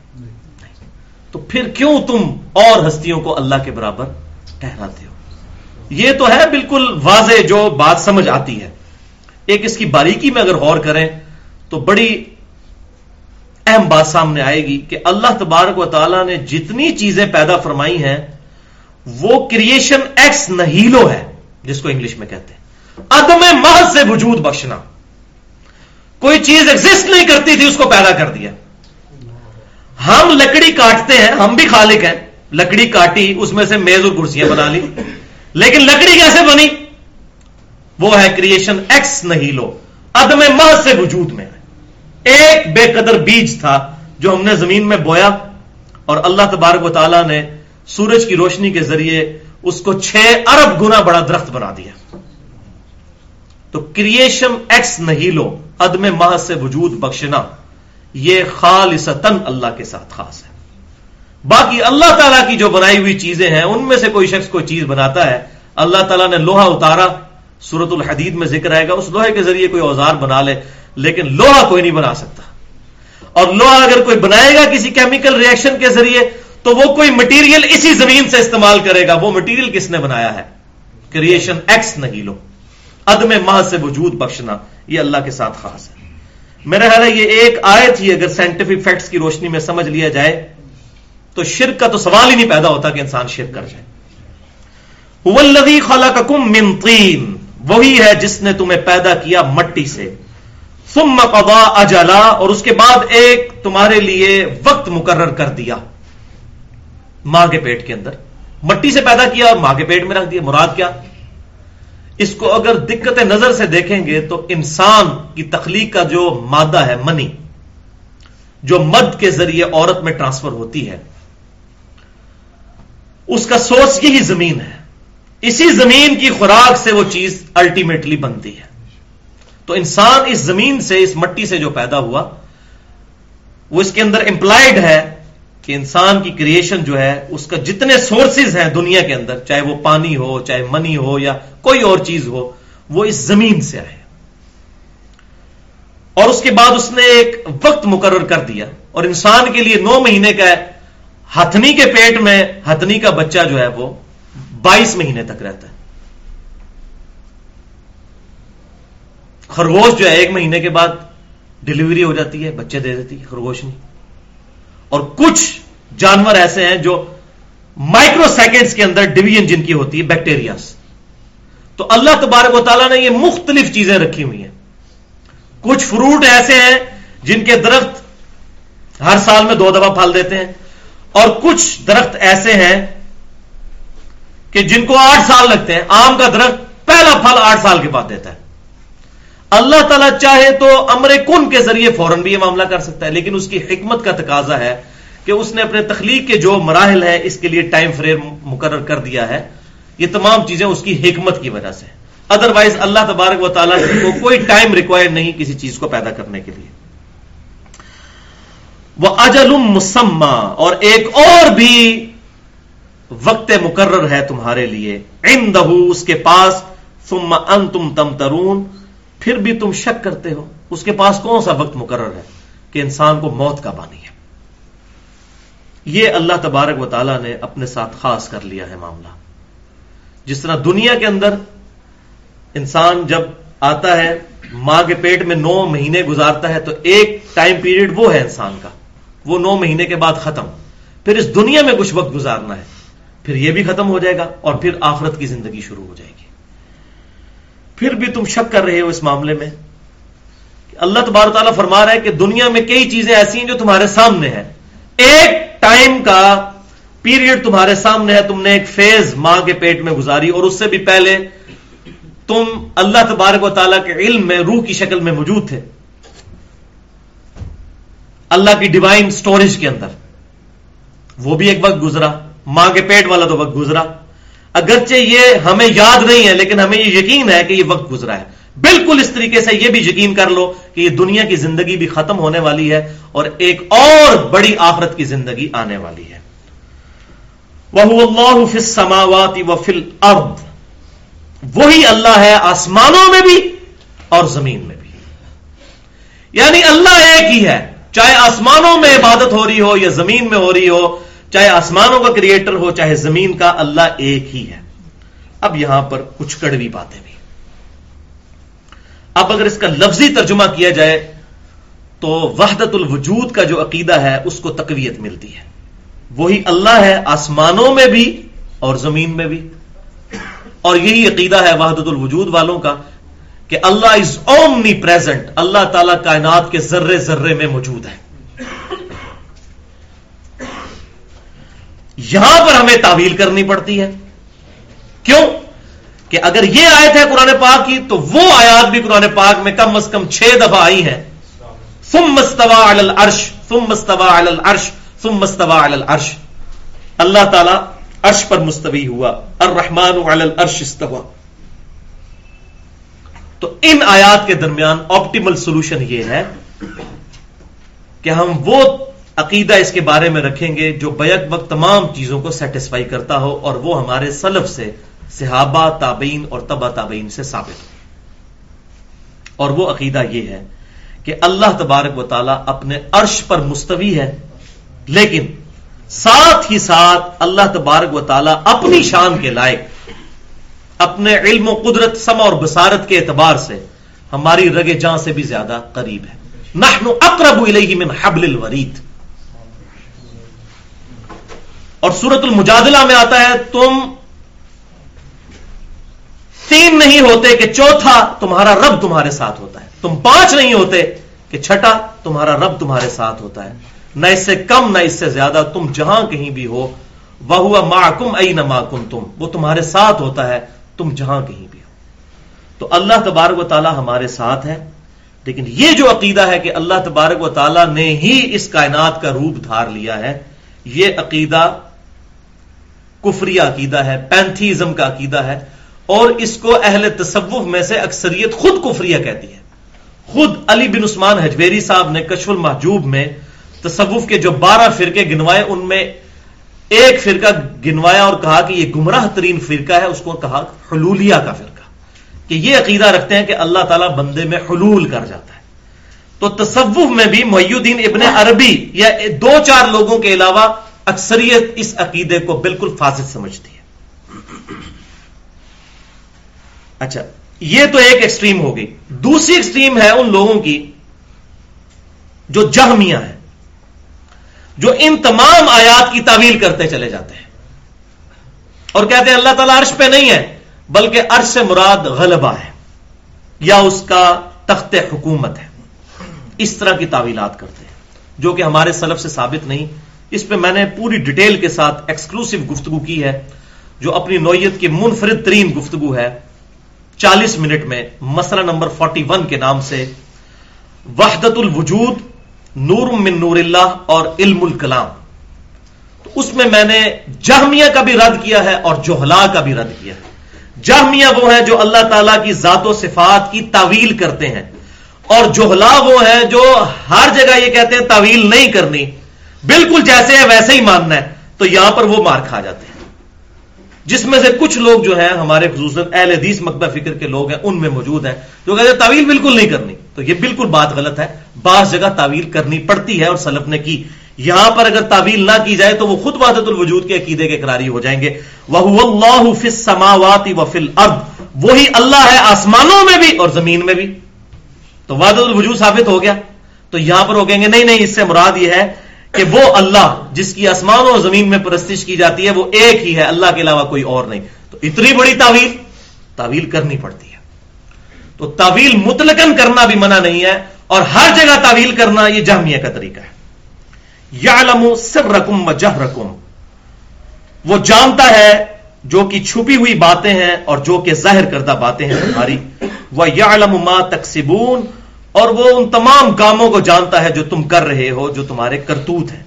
تو پھر کیوں تم اور ہستیوں کو اللہ کے برابر ٹھہراتے ہو؟ یہ تو ہے بالکل واضح جو بات سمجھ آتی ہے۔ ایک اس کی باریکی میں اگر غور کریں تو بڑی اہم بات سامنے آئے گی کہ اللہ تبارک و تعالیٰ نے جتنی چیزیں پیدا فرمائی ہیں وہ کریشن ایکس نہیلو ہے جس کو انگلش میں کہتے ہیں۔ عدم محض سے وجود بخشنا۔ کوئی چیز ایگزٹ نہیں کرتی تھی، اس کو پیدا کر دیا۔ ہم لکڑی کاٹتے ہیں، ہم بھی خالق ہیں۔ لکڑی کاٹی، اس میں سے میز اور کرسیاں بنا لی۔ لیکن لکڑی کیسے بنی؟ وہ ہے کریشن ایکس نہیں لو، عدم ماہ سے وجود میں۔ ایک بے قدر بیج تھا جو ہم نے زمین میں بویا اور اللہ تبارک و تعالیٰ نے سورج کی روشنی کے ذریعے اس کو چھ ارب گنا بڑا درخت بنا دیا۔ تو کریشن ایکس نہیں لو، عدم ماہ سے وجود بخشنا، یہ خالصتن اللہ کے ساتھ خاص ہے۔ باقی اللہ تعالیٰ کی جو بنائی ہوئی چیزیں ہیں، ان میں سے کوئی شخص کوئی چیز بناتا ہے، اللہ تعالیٰ نے لوہا اتارا سورت الحدید میں ذکر آئے گا، اس لوہے کے ذریعے کوئی اوزار بنا لے، لیکن لوہا کوئی نہیں بنا سکتا۔ اور لوہا اگر کوئی بنائے گا کسی کیمیکل ریئیکشن کے ذریعے، تو وہ کوئی مٹیریل اسی زمین سے استعمال کرے گا، وہ مٹیریل کس نے بنایا ہے؟ کریشن ایکس نہیں لو۔ عدم ماہ سے وجود بخشنا، یہ اللہ کے ساتھ خاص ہے۔ میرا خیال ہے یہ ایک آیت ہی اگر سائنٹیفک فیکٹس کی روشنی میں سمجھ لیا جائے، تو شرک کا تو سوال ہی نہیں پیدا ہوتا کہ انسان شرک کر جائے۔ خلقکم من طین، وہی ہے جس نے تمہیں پیدا کیا مٹی سے۔ ثم قضا اجلا، اور اس کے بعد ایک تمہارے لیے وقت مقرر کر دیا۔ ماں کے پیٹ کے اندر۔ مٹی سے پیدا کیا اور ماں کے پیٹ میں رکھ دیا، مراد کیا؟ اس کو اگر دقت نظر سے دیکھیں گے تو انسان کی تخلیق کا جو مادہ ہے، منی، جو مد کے ذریعے عورت میں ٹرانسفر ہوتی ہے، اس کا سورس یہی زمین ہے۔ اسی زمین کی خوراک سے وہ چیز الٹیمیٹلی بنتی ہے۔ تو انسان اس زمین سے، اس مٹی سے جو پیدا ہوا، وہ اس کے اندر امپلائڈ ہے کہ انسان کی کریشن جو ہے، اس کا جتنے سورسز ہیں دنیا کے اندر، چاہے وہ پانی ہو، چاہے منی ہو یا کوئی اور چیز ہو، وہ اس زمین سے آئے۔ اور اس کے بعد اس نے ایک وقت مقرر کر دیا۔ اور انسان کے لیے نو مہینے کا ہے۔ ہتھنی کے پیٹ میں ہتھنی کا بچہ جو ہے وہ بائیس مہینے تک رہتا ہے۔ خرگوش جو ہے، ایک مہینے کے بعد ڈلیوری ہو جاتی ہے، بچے دے دیتی ہے، خرگوش نہیں۔ اور کچھ جانور ایسے ہیں جو مائکرو سیکنڈز کے اندر ڈویژن جن کی ہوتی ہے، بیکٹیریاز۔ تو اللہ تبارک و تعالیٰ نے یہ مختلف چیزیں رکھی ہوئی ہیں۔ کچھ فروٹ ایسے ہیں جن کے درخت ہر سال میں دو دفعہ پھل دیتے ہیں، اور کچھ درخت ایسے ہیں کہ جن کو آٹھ سال لگتے ہیں۔ آم کا درخت پہلا پھل آٹھ سال کے بعد دیتا ہے۔ اللہ تعالیٰ چاہے تو امر کن کے ذریعے فوراً بھی یہ معاملہ کر سکتا ہے، لیکن اس کی حکمت کا تقاضا ہے کہ اس نے اپنے تخلیق کے جو مراحل ہیں، اس کے لیے ٹائم فریم مقرر کر دیا ہے۔ یہ تمام چیزیں اس کی حکمت کی وجہ سے ادروائز اللہ تبارک و تعالیٰ کو کوئی ٹائم ریکوائر نہیں کسی چیز کو پیدا کرنے کے لیے۔ وہ اجل مسمہ اور ایک اور بھی وقت مقرر ہے تمہارے لیے۔ اس کے پاس۔ ثم انتم تمترون۔ پھر بھی تم شک کرتے ہو۔ اس کے پاس کون سا وقت مقرر ہے؟ کہ انسان کو موت کا بانی ہے۔ یہ اللہ تبارک و تعالیٰ نے اپنے ساتھ خاص کر لیا ہے معاملہ۔ جس طرح دنیا کے اندر انسان جب آتا ہے، ماں کے پیٹ میں نو مہینے گزارتا ہے، تو ایک ٹائم پیریڈ وہ ہے انسان کا۔ وہ نو مہینے کے بعد ختم۔ پھر اس دنیا میں کچھ وقت گزارنا ہے۔ پھر یہ بھی ختم ہو جائے گا اور پھر آخرت کی زندگی شروع ہو جائے گی۔ پھر بھی تم شک کر رہے ہو اس معاملے میں۔ اللہ تبار تعالیٰ فرما رہا ہے کہ دنیا میں کئی چیزیں ایسی ہیں جو تمہارے سامنے ہیں۔ ایک ٹائم کا پیریڈ تمہارے سامنے ہے، تم نے ایک فیز ماں کے پیٹ میں گزاری اور اس سے بھی پہلے تم اللہ تبارک و تعالیٰ کے علم میں، روح کی شکل میں موجود تھے۔ اللہ کی ڈیوائن سٹوریج کے اندر۔ وہ بھی ایک وقت گزرا، ماں کے پیٹ والا تو وقت گزرا۔ اگرچہ یہ ہمیں یاد نہیں ہے، لیکن ہمیں یہ یقین ہے کہ یہ وقت گزرا ہے۔ بالکل اس طریقے سے یہ بھی یقین کر لو کہ یہ دنیا کی زندگی بھی ختم ہونے والی ہے اور ایک اور بڑی آخرت کی زندگی آنے والی ہے۔ وہ اللہ فل سماوات و فل ارد وہی اللہ ہے آسمانوں میں بھی اور زمین میں بھی۔ یعنی اللہ ایک ہی ہے۔ چاہے آسمانوں میں عبادت ہو رہی ہو یا زمین میں ہو رہی ہو، چاہے آسمانوں کا کریٹر ہو، چاہے زمین کا، اللہ ایک ہی ہے۔ اب یہاں پر کچھ کڑوی باتیں بھی۔ اب اگر اس کا لفظی ترجمہ کیا جائے تو وحدت الوجود کا جو عقیدہ ہے، اس کو تقویت ملتی ہے۔ وہی اللہ ہے آسمانوں میں بھی اور زمین میں بھی۔ اور یہی عقیدہ ہے وحدت الوجود والوں کا کہ اللہ از اومنی پریزنٹ اللہ تعالی کائنات کے ذرے ذرے میں موجود ہے۔ یہاں پر ہمیں تعویل کرنی پڑتی ہے۔ کیوں؟ کہ اگر یہ آیت ہے قرآن پاک کی تو وہ آیات بھی قرآن پاک میں کم از کم چھ دفعہ آئی ہیں۔ فم مستوا الرش فم مستوا الرش فم مستوا الرش اللہ تعالی عرش پر مستوی ہوا. الرحمن الرش استوا تو ان آیات کے درمیان آپٹیمل سولوشن یہ ہے کہ ہم وہ عقیدہ اس کے بارے میں رکھیں گے جو بیک وقت تمام چیزوں کو سیٹسفائی کرتا ہو اور وہ ہمارے سلف سے صحابہ، تابعین اور تبا تابعین سے ثابت ہو. اور وہ عقیدہ یہ ہے کہ اللہ تبارک و تعالیٰ اپنے عرش پر مستوی ہے لیکن ساتھ ہی ساتھ اللہ تبارک و تعالیٰ اپنی شان کے لائق اپنے علم و قدرت سما اور بسارت کے اعتبار سے ہماری رگ جاں سے بھی زیادہ قریب ہے۔ نحن اقرب الیہ من حبل الورید۔ اور سورت المجادلہ میں آتا ہے، تم تین نہیں ہوتے کہ چوتھا تمہارا رب تمہارے ساتھ ہوتا ہے۔ تم پانچ نہیں ہوتے کہ چھٹا تمہارا رب تمہارے ساتھ ہوتا ہے۔ نہ اس سے کم نہ اس سے زیادہ تم جہاں کہیں بھی ہو وہ ہوا ماں کم ائی نہ ماں تم وہ تمہارے ساتھ ہوتا ہے، تم جہاں کہیں بھی ہو۔ تو اللہ تبارک و تعالیٰ ہمارے ساتھ ہے لیکن یہ جو عقیدہ ہے کہ اللہ تبارک و تعالیٰ نے ہی اس کائنات کا روپ دھار لیا ہے، یہ عقیدہ کفری عقیدہ ہے، پینتھیزم کا عقیدہ ہے، اور اس کو اہل تصوف میں سے اکثریت خود کفریہ کہتی ہے۔ خود علی بن عثمان حجویری صاحب نے کشف المحجوب میں تصوف کے جو بارہ فرقے گنوائے، ان میں ایک فرقہ گنوایا اور کہا کہ یہ گمراہ ترین فرقہ ہے، اس کو کہا حلولیہ کا فرقہ۔ کہ یہ عقیدہ رکھتے ہیں کہ اللہ تعالیٰ بندے میں حلول کر جاتا ہے۔ تو تصوف میں بھی محی الدین ابن عربی یا دو چار لوگوں کے علاوہ اکثریت اس عقیدے کو بالکل فاسد سمجھتی ہے۔ اچھا یہ تو ایک ایکسٹریم ہو گئی۔ دوسری ایکسٹریم ہے ان لوگوں کی جو جہمیاں ہیں جو ان تمام آیات کی تعویل کرتے چلے جاتے ہیں۔ اور کہتے ہیں اللہ تعالیٰ عرش پہ نہیں ہے، بلکہ عرش سے مراد غلبہ ہے، یا اس کا تخت حکومت ہے۔ اس طرح کی تعویلات کرتے ہیں، جو کہ ہمارے سلف سے ثابت نہیں۔ اس پہ میں نے پوری ڈیٹیل کے ساتھ ایکسکلوسو گفتگو کی ہے، جو اپنی نوعیت کی منفرد ترین گفتگو ہے۔ چالیس منٹ میں، مسئلہ نمبر فورٹی ون کے نام سے، وحدت الوجود نور من نور اللہ اور علم الکلام۔ تو اس میں میں نے جہمیہ کا بھی رد کیا ہے اور جوہلا کا بھی رد کیا ہے۔ جہمیہ وہ ہے جو اللہ تعالی کی ذات و صفات کی تعویل کرتے ہیں۔ اور جوہلا وہ ہے جو ہر جگہ یہ کہتے ہیں تعویل نہیں کرنی۔ بالکل جیسے ہے ویسے ہی ماننا ہے۔ تو یہاں پر وہ مار کھا جاتے ہیں۔ جس میں سے کچھ لوگ جو ہیں، ہمارے خصوصاً اہل حدیث، مکبہ فکر کے لوگ ہیں، ان میں موجود ہیں جو کہتے ہیں تعویل بالکل نہیں کرنی۔ تو یہ بالکل بات غلط ہے۔ بعض جگہ تعویل کرنی پڑتی ہے اور سلف نے کی۔ یہاں پر اگر تعویل نہ کی جائے تو وہ خود وحدت الوجود کے عقیدے کے قراری ہو جائیں گے۔ وہ اللہ فل سماواتی وفل ارد وہی اللہ ہے آسمانوں میں بھی اور زمین میں بھی۔ تو وحدت الوجود ثابت ہو گیا۔ تو یہاں پر وہ کہیں گے، نہیں نہیں، اس سے مراد یہ ہے کہ وہ اللہ جس کی آسمان و زمین میں پرستش کی جاتی ہے، وہ ایک ہی ہے۔ اللہ کے علاوہ کوئی اور نہیں۔ تو اتنی بڑی تعویل تعویل کرنی پڑتی ہے۔ تو تعویل متلقن کرنا بھی منع نہیں ہے اور ہر جگہ تعویل کرنا یہ جامعہ کا طریقہ ہے۔ یا لم سر رقم و جہ رقم وہ جانتا ہے جو کہ چھپی ہوئی باتیں ہیں اور جو کہ ظاہر کردہ باتیں ہیں تمہاری۔ وہ یا ما تقسیبون اور وہ ان تمام کاموں کو جانتا ہے جو تم کر رہے ہو، جو تمہارے کرتوت ہیں۔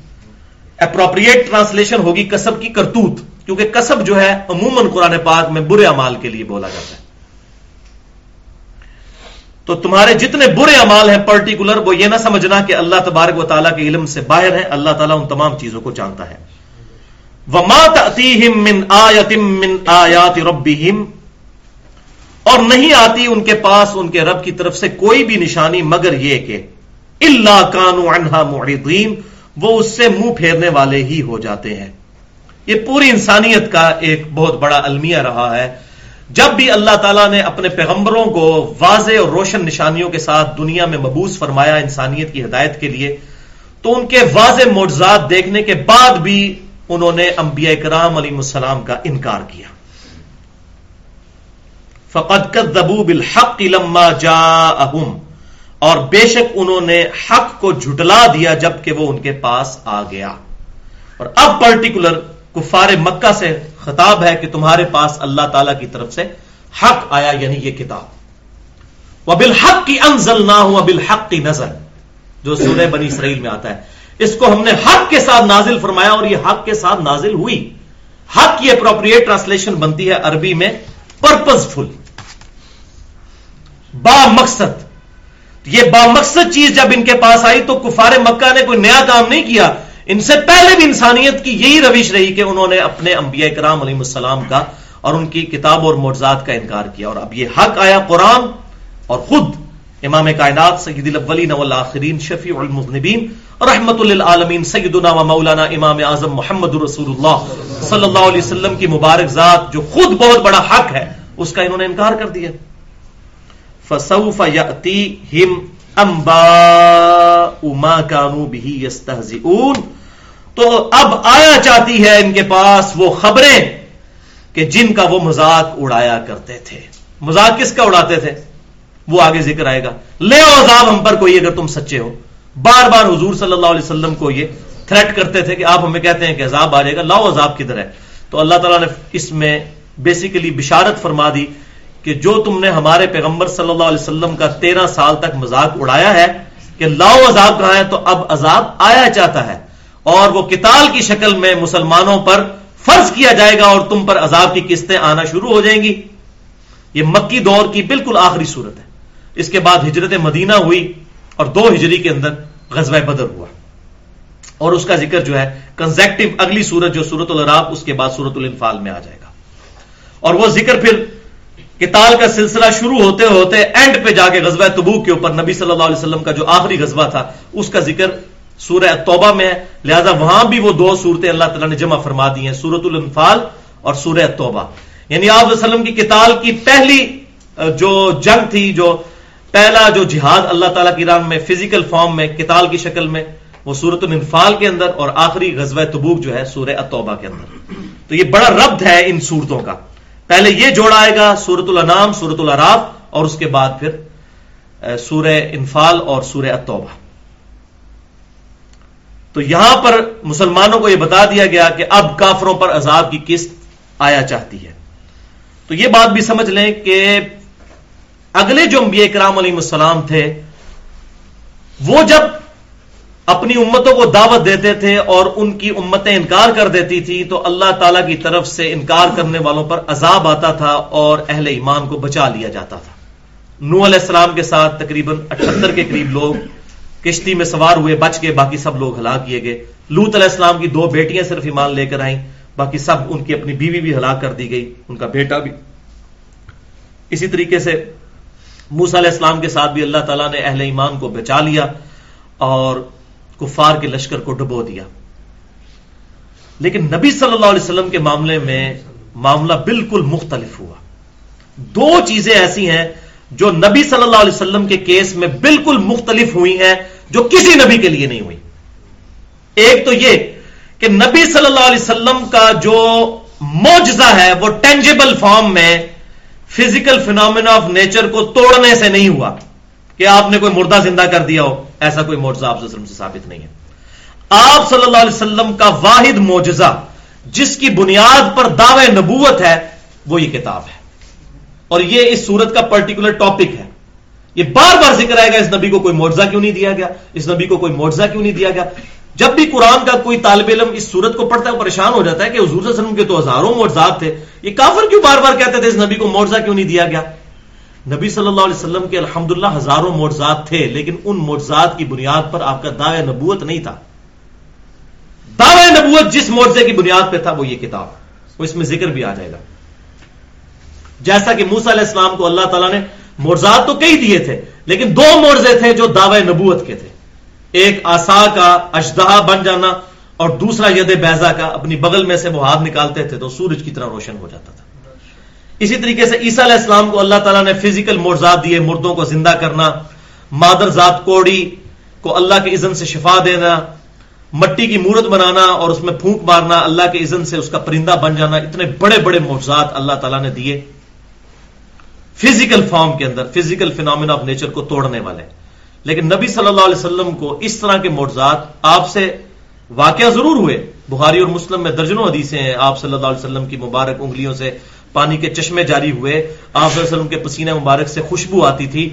اپروپریٹ ٹرانسلیشن ہوگی کسب کی کرتوت، کیونکہ کسب جو ہے عموماً قرآن پاک میں برے امال کے لیے بولا جاتا ہے۔ تو تمہارے جتنے برے امال ہیں پرٹیکولر، وہ یہ نہ سمجھنا کہ اللہ تبارک و تعالیٰ کے علم سے باہر ہے اللہ تعالیٰ ان تمام چیزوں کو جانتا ہے۔ وہ مات من آیتم من آیات ربیم اور نہیں آتی ان کے پاس ان کے رب کی طرف سے کوئی بھی نشانی مگر یہ کہ اللہ کانو انہا معرضین وہ اس سے منہ پھیرنے والے ہی ہو جاتے ہیں۔ یہ پوری انسانیت کا ایک بہت بڑا المیہ رہا ہے۔ جب بھی اللہ تعالیٰ نے اپنے پیغمبروں کو واضح اور روشن نشانیوں کے ساتھ دنیا میں مبوس فرمایا انسانیت کی ہدایت کے لیے، تو ان کے واضح معجزات دیکھنے کے بعد بھی انہوں نے انبیاء کرام علیہ السلام کا انکار کیا۔ فقط دبو بالحق لما جا اور بے شک انہوں نے حق کو جھٹلا دیا جبکہ وہ ان کے پاس آ گیا۔ اور اب پرٹیکولر کفار مکہ سے خطاب ہے کہ تمہارے پاس اللہ تعالی کی طرف سے حق آیا یعنی یہ کتاب۔ وہ بالحق کی انزل نہ ہوا بالحق کی نظر جو سورہ بنی اسرائیل میں آتا ہے۔ اس کو ہم نے حق کے ساتھ نازل فرمایا اور یہ حق کے ساتھ نازل ہوئی۔ حق کی اپروپریٹ ٹرانسلیشن بنتی ہے عربی میں پرپز فل با مقصد۔ یہ با مقصد چیز جب ان کے پاس آئی تو کفار مکہ نے کوئی نیا کام نہیں کیا۔ ان سے پہلے بھی انسانیت کی یہی روش رہی کہ انہوں نے اپنے انبیاء کرام علیہ السلام کا اور ان کی کتاب اور معجزات کا انکار کیا اور اب یہ حق آیا قرآن اور خود امام کائنات سید الاولین والآخرین شفیع المذنبین رحمت للعالمین سیدنا و مولانا امام اعظم محمد رسول اللہ صلی اللہ علیہ وسلم کی مبارک ذات جو خود بہت بڑا حق ہے، اس کا انہوں نے انکار کر دیا۔ فسوف يأتيهم انباء ما كانوا به يستهزئون تو اب آیا چاہتی ہے ان کے پاس وہ خبریں کہ جن کا وہ مذاق اڑایا کرتے تھے۔ مذاق کس کا اڑاتے تھے؟ وہ آگے ذکر آئے گا۔ لے عذاب ہم پر کوئی، اگر تم سچے ہو۔ بار بار حضور صلی اللہ علیہ وسلم کو یہ تھریٹ کرتے تھے کہ آپ ہمیں کہتے ہیں کہ عذاب آ جائے گا، لاؤ عذاب کدھر ہے۔ تو اللہ تعالیٰ نے اس میں بیسیکلی بشارت فرما دی کہ جو تم نے ہمارے پیغمبر صلی اللہ علیہ وسلم کا تیرہ سال تک مذاق اڑایا ہے کہ لاؤ عذاب کہاں ہے، تو اب عذاب آیا چاہتا ہے۔ اور وہ کتال کی شکل میں مسلمانوں پر فرض کیا جائے گا اور تم پر عذاب کی قسطیں آنا شروع ہو جائیں گی۔ یہ مکی دور کی بالکل آخری صورت ہے۔ اس کے بعد ہجرت مدینہ ہوئی اور دو ہجری کے اندر غزوہ بدر ہوا۔ اور اس کا ذکر جو ہے کنزیکٹو اگلی سورت جو سورت الراب اس کے بعد سورت الانفال میں آ جائے گا۔ اور وہ ذکر پھر کتال کا سلسلہ شروع ہوتے ہوتے اینڈ پہ جا کے غزوہ تبوک کے اوپر نبی صلی اللہ علیہ وسلم کا جو آخری غزوہ تھا، اس کا ذکر سورہ توبہ میں ہے۔ لہذا وہاں بھی وہ دو صورتیں اللہ تعالیٰ نے جمع فرما دی ہیں سورت الانفال اور سورہ توبہ۔ یعنی آپ وسلم کی کتال کی پہلی جو جنگ تھی، جو پہلا جو جہاد اللہ تعالیٰ کی رام میں فزیکل فارم میں کتال کی شکل میں، وہ سورت الانفال کے اندر اور آخری غزوہ تبوک جو ہے سورہ توبہ کے اندر۔ تو یہ بڑا ربط ہے ان صورتوں کا۔ پہلے یہ جوڑ آئے گا سورت الانام سورت العراف اور اس کے بعد پھر سورہ انفال اور سورہ التوبہ۔ تو یہاں پر مسلمانوں کو یہ بتا دیا گیا کہ اب کافروں پر عذاب کی قسط آیا چاہتی ہے۔ تو یہ بات بھی سمجھ لیں کہ اگلے جو انبیاء کرام علیہ السلام تھے، وہ جب اپنی امتوں کو دعوت دیتے تھے اور ان کی امتیں انکار کر دیتی تھی، تو اللہ تعالی کی طرف سے انکار کرنے والوں پر عذاب آتا تھا اور اہل ایمان کو بچا لیا جاتا تھا۔ نو علیہ السلام کے ساتھ تقریباً اٹھہتر کے قریب لوگ کشتی میں سوار ہوئے، بچ کے باقی سب لوگ ہلاک کیے گئے۔ لوت علیہ السلام کی دو بیٹیاں صرف ایمان لے کر آئیں، باقی سب ان کی اپنی بیوی بھی ہلاک کر دی گئی، ان کا بیٹا بھی۔ اسی طریقے سے موسا علیہ السلام کے ساتھ بھی اللہ تعالیٰ نے اہل ایمان کو بچا لیا اور کفار کے لشکر کو ڈبو دیا۔ لیکن نبی صلی اللہ علیہ وسلم کے معاملے میں معاملہ بالکل مختلف ہوا۔ دو چیزیں ایسی ہیں جو نبی صلی اللہ علیہ وسلم کے کیس میں بالکل مختلف ہوئی ہیں، جو کسی نبی کے لیے نہیں ہوئی۔ ایک تو یہ کہ نبی صلی اللہ علیہ وسلم کا جو موجزہ ہے، وہ ٹینجیبل فارم میں فزیکل فینومینا آف نیچر کو توڑنے سے نہیں ہوا کہ آپ نے کوئی مردہ زندہ کر دیا ہو، ایسا کوئی موجزہ آپ سے ثابت نہیں ہے۔ آپ صلی اللہ علیہ وسلم کا واحد موجزہ جس کی بنیاد پر دعوے نبوت ہے، وہ یہ کتاب ہے۔ اور یہ اس سورت کا پرٹیکولر ٹاپک ہے۔ یہ بار بار ذکر آئے گا، اس نبی کو کوئی معجزہ کیوں نہیں دیا گیا؟ اس نبی کو کوئی معجزہ کیوں نہیں دیا گیا؟ جب بھی قرآن کا کوئی طالب علم اس سورت کو پڑھتا ہے، وہ پریشان ہو جاتا ہے کہ حضور صلی اللہ علیہ وسلم کے تو ہزاروں معجزات تھے۔ یہ کافر کیوں بار بار کہتے تھے، اس نبی کو معجزہ کیوں نہیں دیا گیا؟ نبی صلی اللہ علیہ وسلم کے الحمدللہ ہزاروں معجزات تھے، لیکن ان معجزات کی بنیاد پر آپ کا دعوی نبوت نہیں تھا۔ دعوی نبوت جس معجزے کی بنیاد پہ تھا، وہ یہ کتاب۔ وہ اس میں ذکر بھی آ جائے گا۔ جیسا کہ موسا علیہ السلام کو اللہ تعالیٰ نے مرزاد تو کئی دیے تھے، لیکن دو مرزے تھے جو دعوے نبوت کے تھے۔ ایک آسا کا اشدہا بن جانا اور دوسرا ید بیزا کا اپنی بغل میں سے وہ ہاتھ نکالتے تھے تو سورج کی طرح روشن ہو جاتا تھا۔ اسی طریقے سے عیسیٰ علیہ السلام کو اللہ تعالیٰ نے فزیکل مرزاد دیے، مردوں کو زندہ کرنا، مادر ذات کوڑی کو اللہ کے اذن سے شفا دینا، مٹی کی مورت بنانا اور اس میں پھونک مارنا، اللہ کے اذن سے اس کا پرندہ بن جانا، اتنے بڑے بڑے مرزاد اللہ تعالیٰ نے دیے۔ فزیکل فارم کے اندر فزیکل فینومینا آف نیچر کو توڑنے والے. لیکن نبی صلی اللہ علیہ وسلم کو اس طرح کے معجزات آپ سے واقعہ ضرور ہوئے. بخاری اور مسلم میں درجنوں حدیثیں ہیں. آپ صلی اللہ علیہ وسلم کی مبارک انگلیوں سے پانی کے چشمے جاری ہوئے. آپ صلی اللہ علیہ وسلم کے پسینے مبارک سے خوشبو آتی تھی.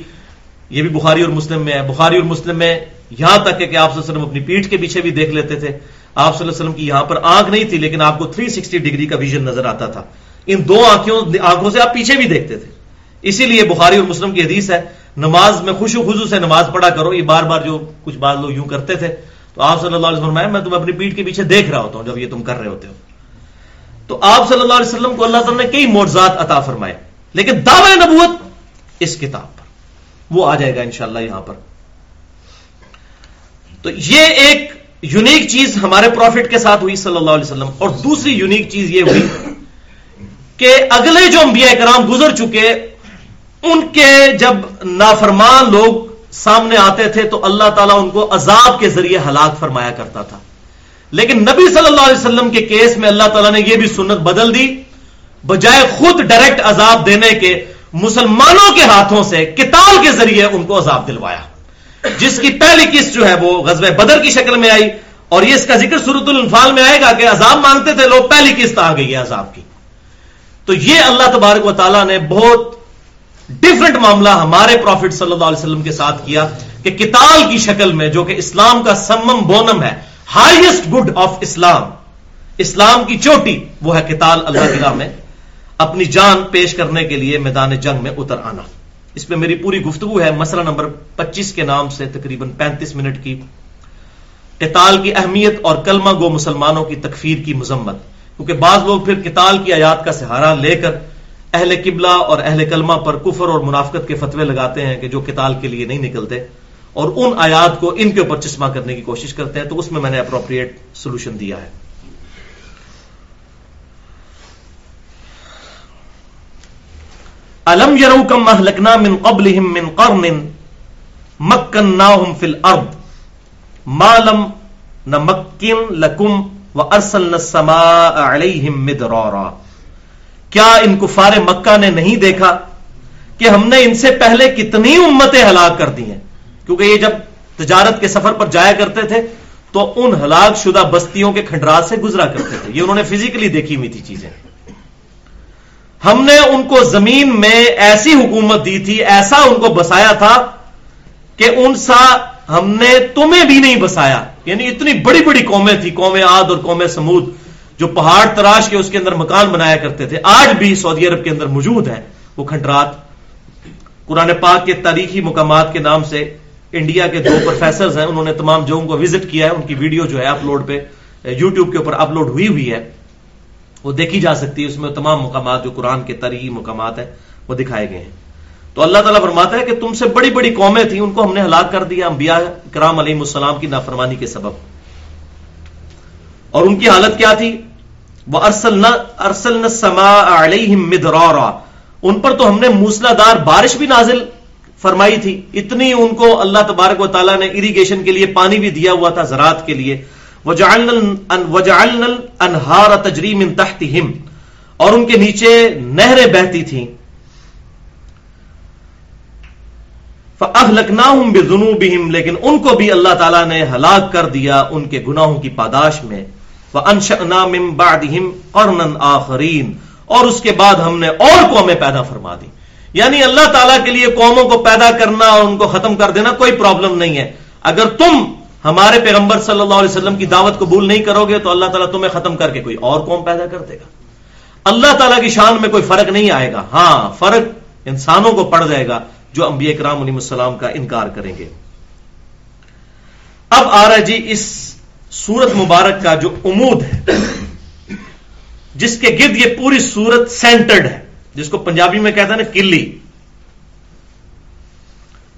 یہ بھی بخاری اور مسلم میں ہے. بخاری اور مسلم میں یہاں تک ہے کہ آپ صلی اللہ علیہ وسلم اپنی پیٹھ کے پیچھے بھی دیکھ لیتے تھے. آپ صلی اللہ علیہ وسلم کی یہاں پر آنکھ نہیں تھی لیکن آپ کو 360 ڈگری کا ویژن نظر آتا تھا. ان دو آنکھوں آنکھوں سے آپ پیچھے بھی دیکھتے تھے. اسی لیے بخاری اور مسلم کی حدیث ہے، نماز میں خوش و خزو سے نماز پڑھا کرو، یہ بار بار جو کچھ بات لوگ یوں کرتے تھے۔ تو آپ صلی اللہ علیہ وسلم میں تمہیں اپنی پیٹ کے پیچھے دیکھ رہا ہوتا ہوں جب یہ تم کر رہے ہوتے ہو۔ تو آپ صلی اللہ علیہ وسلم کو اللہ تعالیٰ نے کئی معجزات عطا فرمائے، لیکن دعوی نبوت اس کتاب پر۔ وہ آ جائے گا انشاءاللہ یہاں پر۔ تو یہ ایک یونیک چیز ہمارے پروفٹ کے ساتھ ہوئی صلی اللہ علیہ وسلم، اور دوسری یونیک چیز یہ ہوئی کہ اگلے جو انبیاء کرام گزر چکے ان کے جب نافرمان لوگ سامنے آتے تھے تو اللہ تعالیٰ ان کو عذاب کے ذریعے ہلاک فرمایا کرتا تھا۔ لیکن نبی صلی اللہ علیہ وسلم کے کیس میں اللہ تعالیٰ نے یہ بھی سنت بدل دی۔ بجائے خود ڈائریکٹ عذاب دینے کے مسلمانوں کے ہاتھوں سے کتاب کے ذریعے ان کو عذاب دلوایا۔ جس کی پہلی قسط جو ہے وہ غزب بدر کی شکل میں آئی اور یہ اس کا ذکر سورت الانفال میں آئے گا کہ عذاب مانگتے تھے، لوگ پہلی قسط آ گئی ہے عذاب کی۔ تو یہ اللہ تبارک و تعالیٰ نے بہت ڈفرنٹ معاملہ ہمارے پروفٹ صلی اللہ علیہ وسلم کے ساتھ کیا کہ کتال کی شکل میں جو کہ اسلام کا سمم بونم ہے ہائیسٹ گڈ آف اسلام اسلام کی چوٹی، وہ ہے کتال اللہ کی راہ میں، اپنی جان پیش کرنے کے لیے میدان جنگ میں اتر آنا۔ اس پہ میری پوری گفتگو ہے مسئلہ نمبر پچیس کے نام سے، تقریباً پینتیس منٹ کی۔ کتال کی اہمیت اور کلمہ گو مسلمانوں کی تکفیر کی مذمت، کیونکہ بعض لوگ پھر کتال کی آیات کا سہارا لے کر اہل قبلہ اور اہل کلمہ پر کفر اور منافقت کے فتوے لگاتے ہیں کہ جو کتال کے لیے نہیں نکلتے اور ان آیات کو ان کے اوپر چشمہ کرنے کی کوشش کرتے ہیں، تو اس میں میں نے اپروپریٹ سولوشن دیا ہے۔ الم یرو کم محلکنا من قبل من قرن مکن فی الارض مالم نہ مکن لکم و ارسل نہ سما علیہم مدرورا کیا ان کفار مکہ نے نہیں دیکھا کہ ہم نے ان سے پہلے کتنی امتیں ہلاک کر دی ہیں؟ کیونکہ یہ جب تجارت کے سفر پر جایا کرتے تھے، تو ان ہلاک شدہ بستیوں کے کھنڈرات سے گزرا کرتے تھے۔ یہ انہوں نے فزیکلی دیکھی ہوئی تھی چیزیں۔ ہم نے ان کو زمین میں ایسی حکومت دی تھی، ایسا ان کو بسایا تھا کہ ان سا ہم نے تمہیں بھی نہیں بسایا۔ یعنی اتنی بڑی بڑی قومیں تھی قوم آد اور قوم سمود۔ جو پہاڑ تراش کے اس کے اندر مکان بنایا کرتے تھے، آج بھی سعودی عرب کے اندر موجود ہے وہ کھنڈرات۔ قرآن پاک کے تاریخی مقامات کے نام سے انڈیا کے دو پروفیسرز ہیں، انہوں نے تمام جگہوں کو وزٹ کیا ہے، ان کی ویڈیو جو ہے اپلوڈ پہ یوٹیوب کے اوپر اپلوڈ ہوئی ہوئی ہے۔ وہ دیکھی جا سکتی ہے، اس میں تمام مقامات جو قرآن کے تاریخی مقامات ہیں، وہ دکھائے گئے ہیں۔ تو اللہ تعالیٰ فرماتا ہے کہ تم سے بڑی بڑی قومیں تھیں، ان کو ہم نے ہلاک کر دیا، انبیاء کرام علیہ السلام کی نافرمانی کے سبب۔ اور ان کی حالت کیا تھی؟ وہ ارسل ارسل مدرورا ان پر تو ہم نے موسلا دار بارش بھی نازل فرمائی تھی۔ اتنی ان کو اللہ تبارک و تعالیٰ نے اریگیشن کے لیے پانی بھی دیا ہوا تھا زراعت کے لیے۔ انہار تجریم ان تحت اور ان کے نیچے نہریں بہتی تھیں۔ اہلکناہم بذنوبہم لیکن ان کو بھی اللہ تعالیٰ نے ہلاک کر دیا ان کے گناہوں کی پاداش میں۔ وَأَنشَأْنَا مِن بَعْدِهِمْ قَرْنًا آخَرِينَ۔ اور اس کے بعد ہم نے اور قومیں پیدا فرما دی یعنی اللہ تعالیٰ کے لیے قوموں کو پیدا کرنا اور ان کو ختم کر دینا کوئی پرابلم نہیں ہے۔ اگر تم ہمارے پیغمبر صلی اللہ علیہ وسلم کی دعوت قبول نہیں کرو گے تو اللہ تعالیٰ تمہیں ختم کر کے کوئی اور قوم پیدا کر دے گا۔ اللہ تعالیٰ کی شان میں کوئی فرق نہیں آئے گا۔ ہاں فرق انسانوں کو پڑ جائے گا جو انبیاء کرام علیہ السلام کا انکار کریں گے۔ اب آ رہا جی اس سورت مبارک کا جو امود ہے، جس کے گرد یہ پوری سورت سینٹرڈ ہے، جس کو پنجابی میں کہتا ہے نا کلی،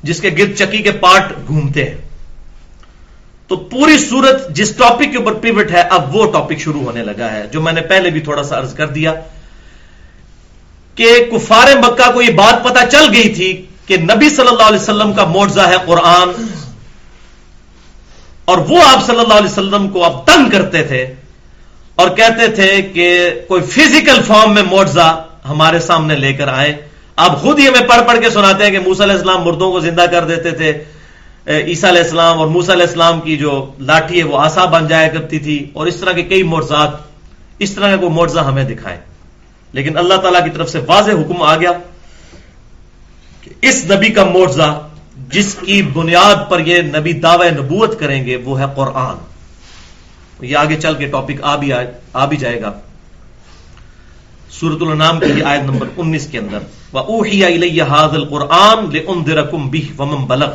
جس کے گرد چکی کے پارٹ گھومتے ہیں۔ تو پوری سورت جس ٹاپک کے اوپر پیوٹ ہے، اب وہ ٹاپک شروع ہونے لگا ہے، جو میں نے پہلے بھی تھوڑا سا عرض کر دیا کہ کفار مکہ کو یہ بات پتا چل گئی تھی کہ نبی صلی اللہ علیہ وسلم کا معجزہ ہے قرآن۔ اور وہ آپ صلی اللہ علیہ وسلم کو اب تنگ کرتے تھے اور کہتے تھے کہ کوئی فزیکل فارم میں معجزہ ہمارے سامنے لے کر آئے۔ آپ خود ہی ہمیں پڑھ پڑھ کے سناتے ہیں کہ موسا علیہ السلام مردوں کو زندہ کر دیتے تھے۔ عیسیٰ علیہ السلام اور موسا علیہ السلام کی جو لاٹھی ہے وہ آسا بن جایا کرتی تھی اور اس طرح کے کئی معجزات، اس طرح کا کوئی معجزہ ہمیں دکھائے۔ لیکن اللہ تعالیٰ کی طرف سے واضح حکم آ گیا اس نبی کا معجزہ جس کی بنیاد پر یہ نبی دعوی نبوت کریں گے وہ ہے قرآن۔ یہ آگے چل کے ٹاپک آ بھی آ بھی جائے گا۔ سورت النام کی آیت نمبر انیس کے اندر۔ قرآن بلغ۔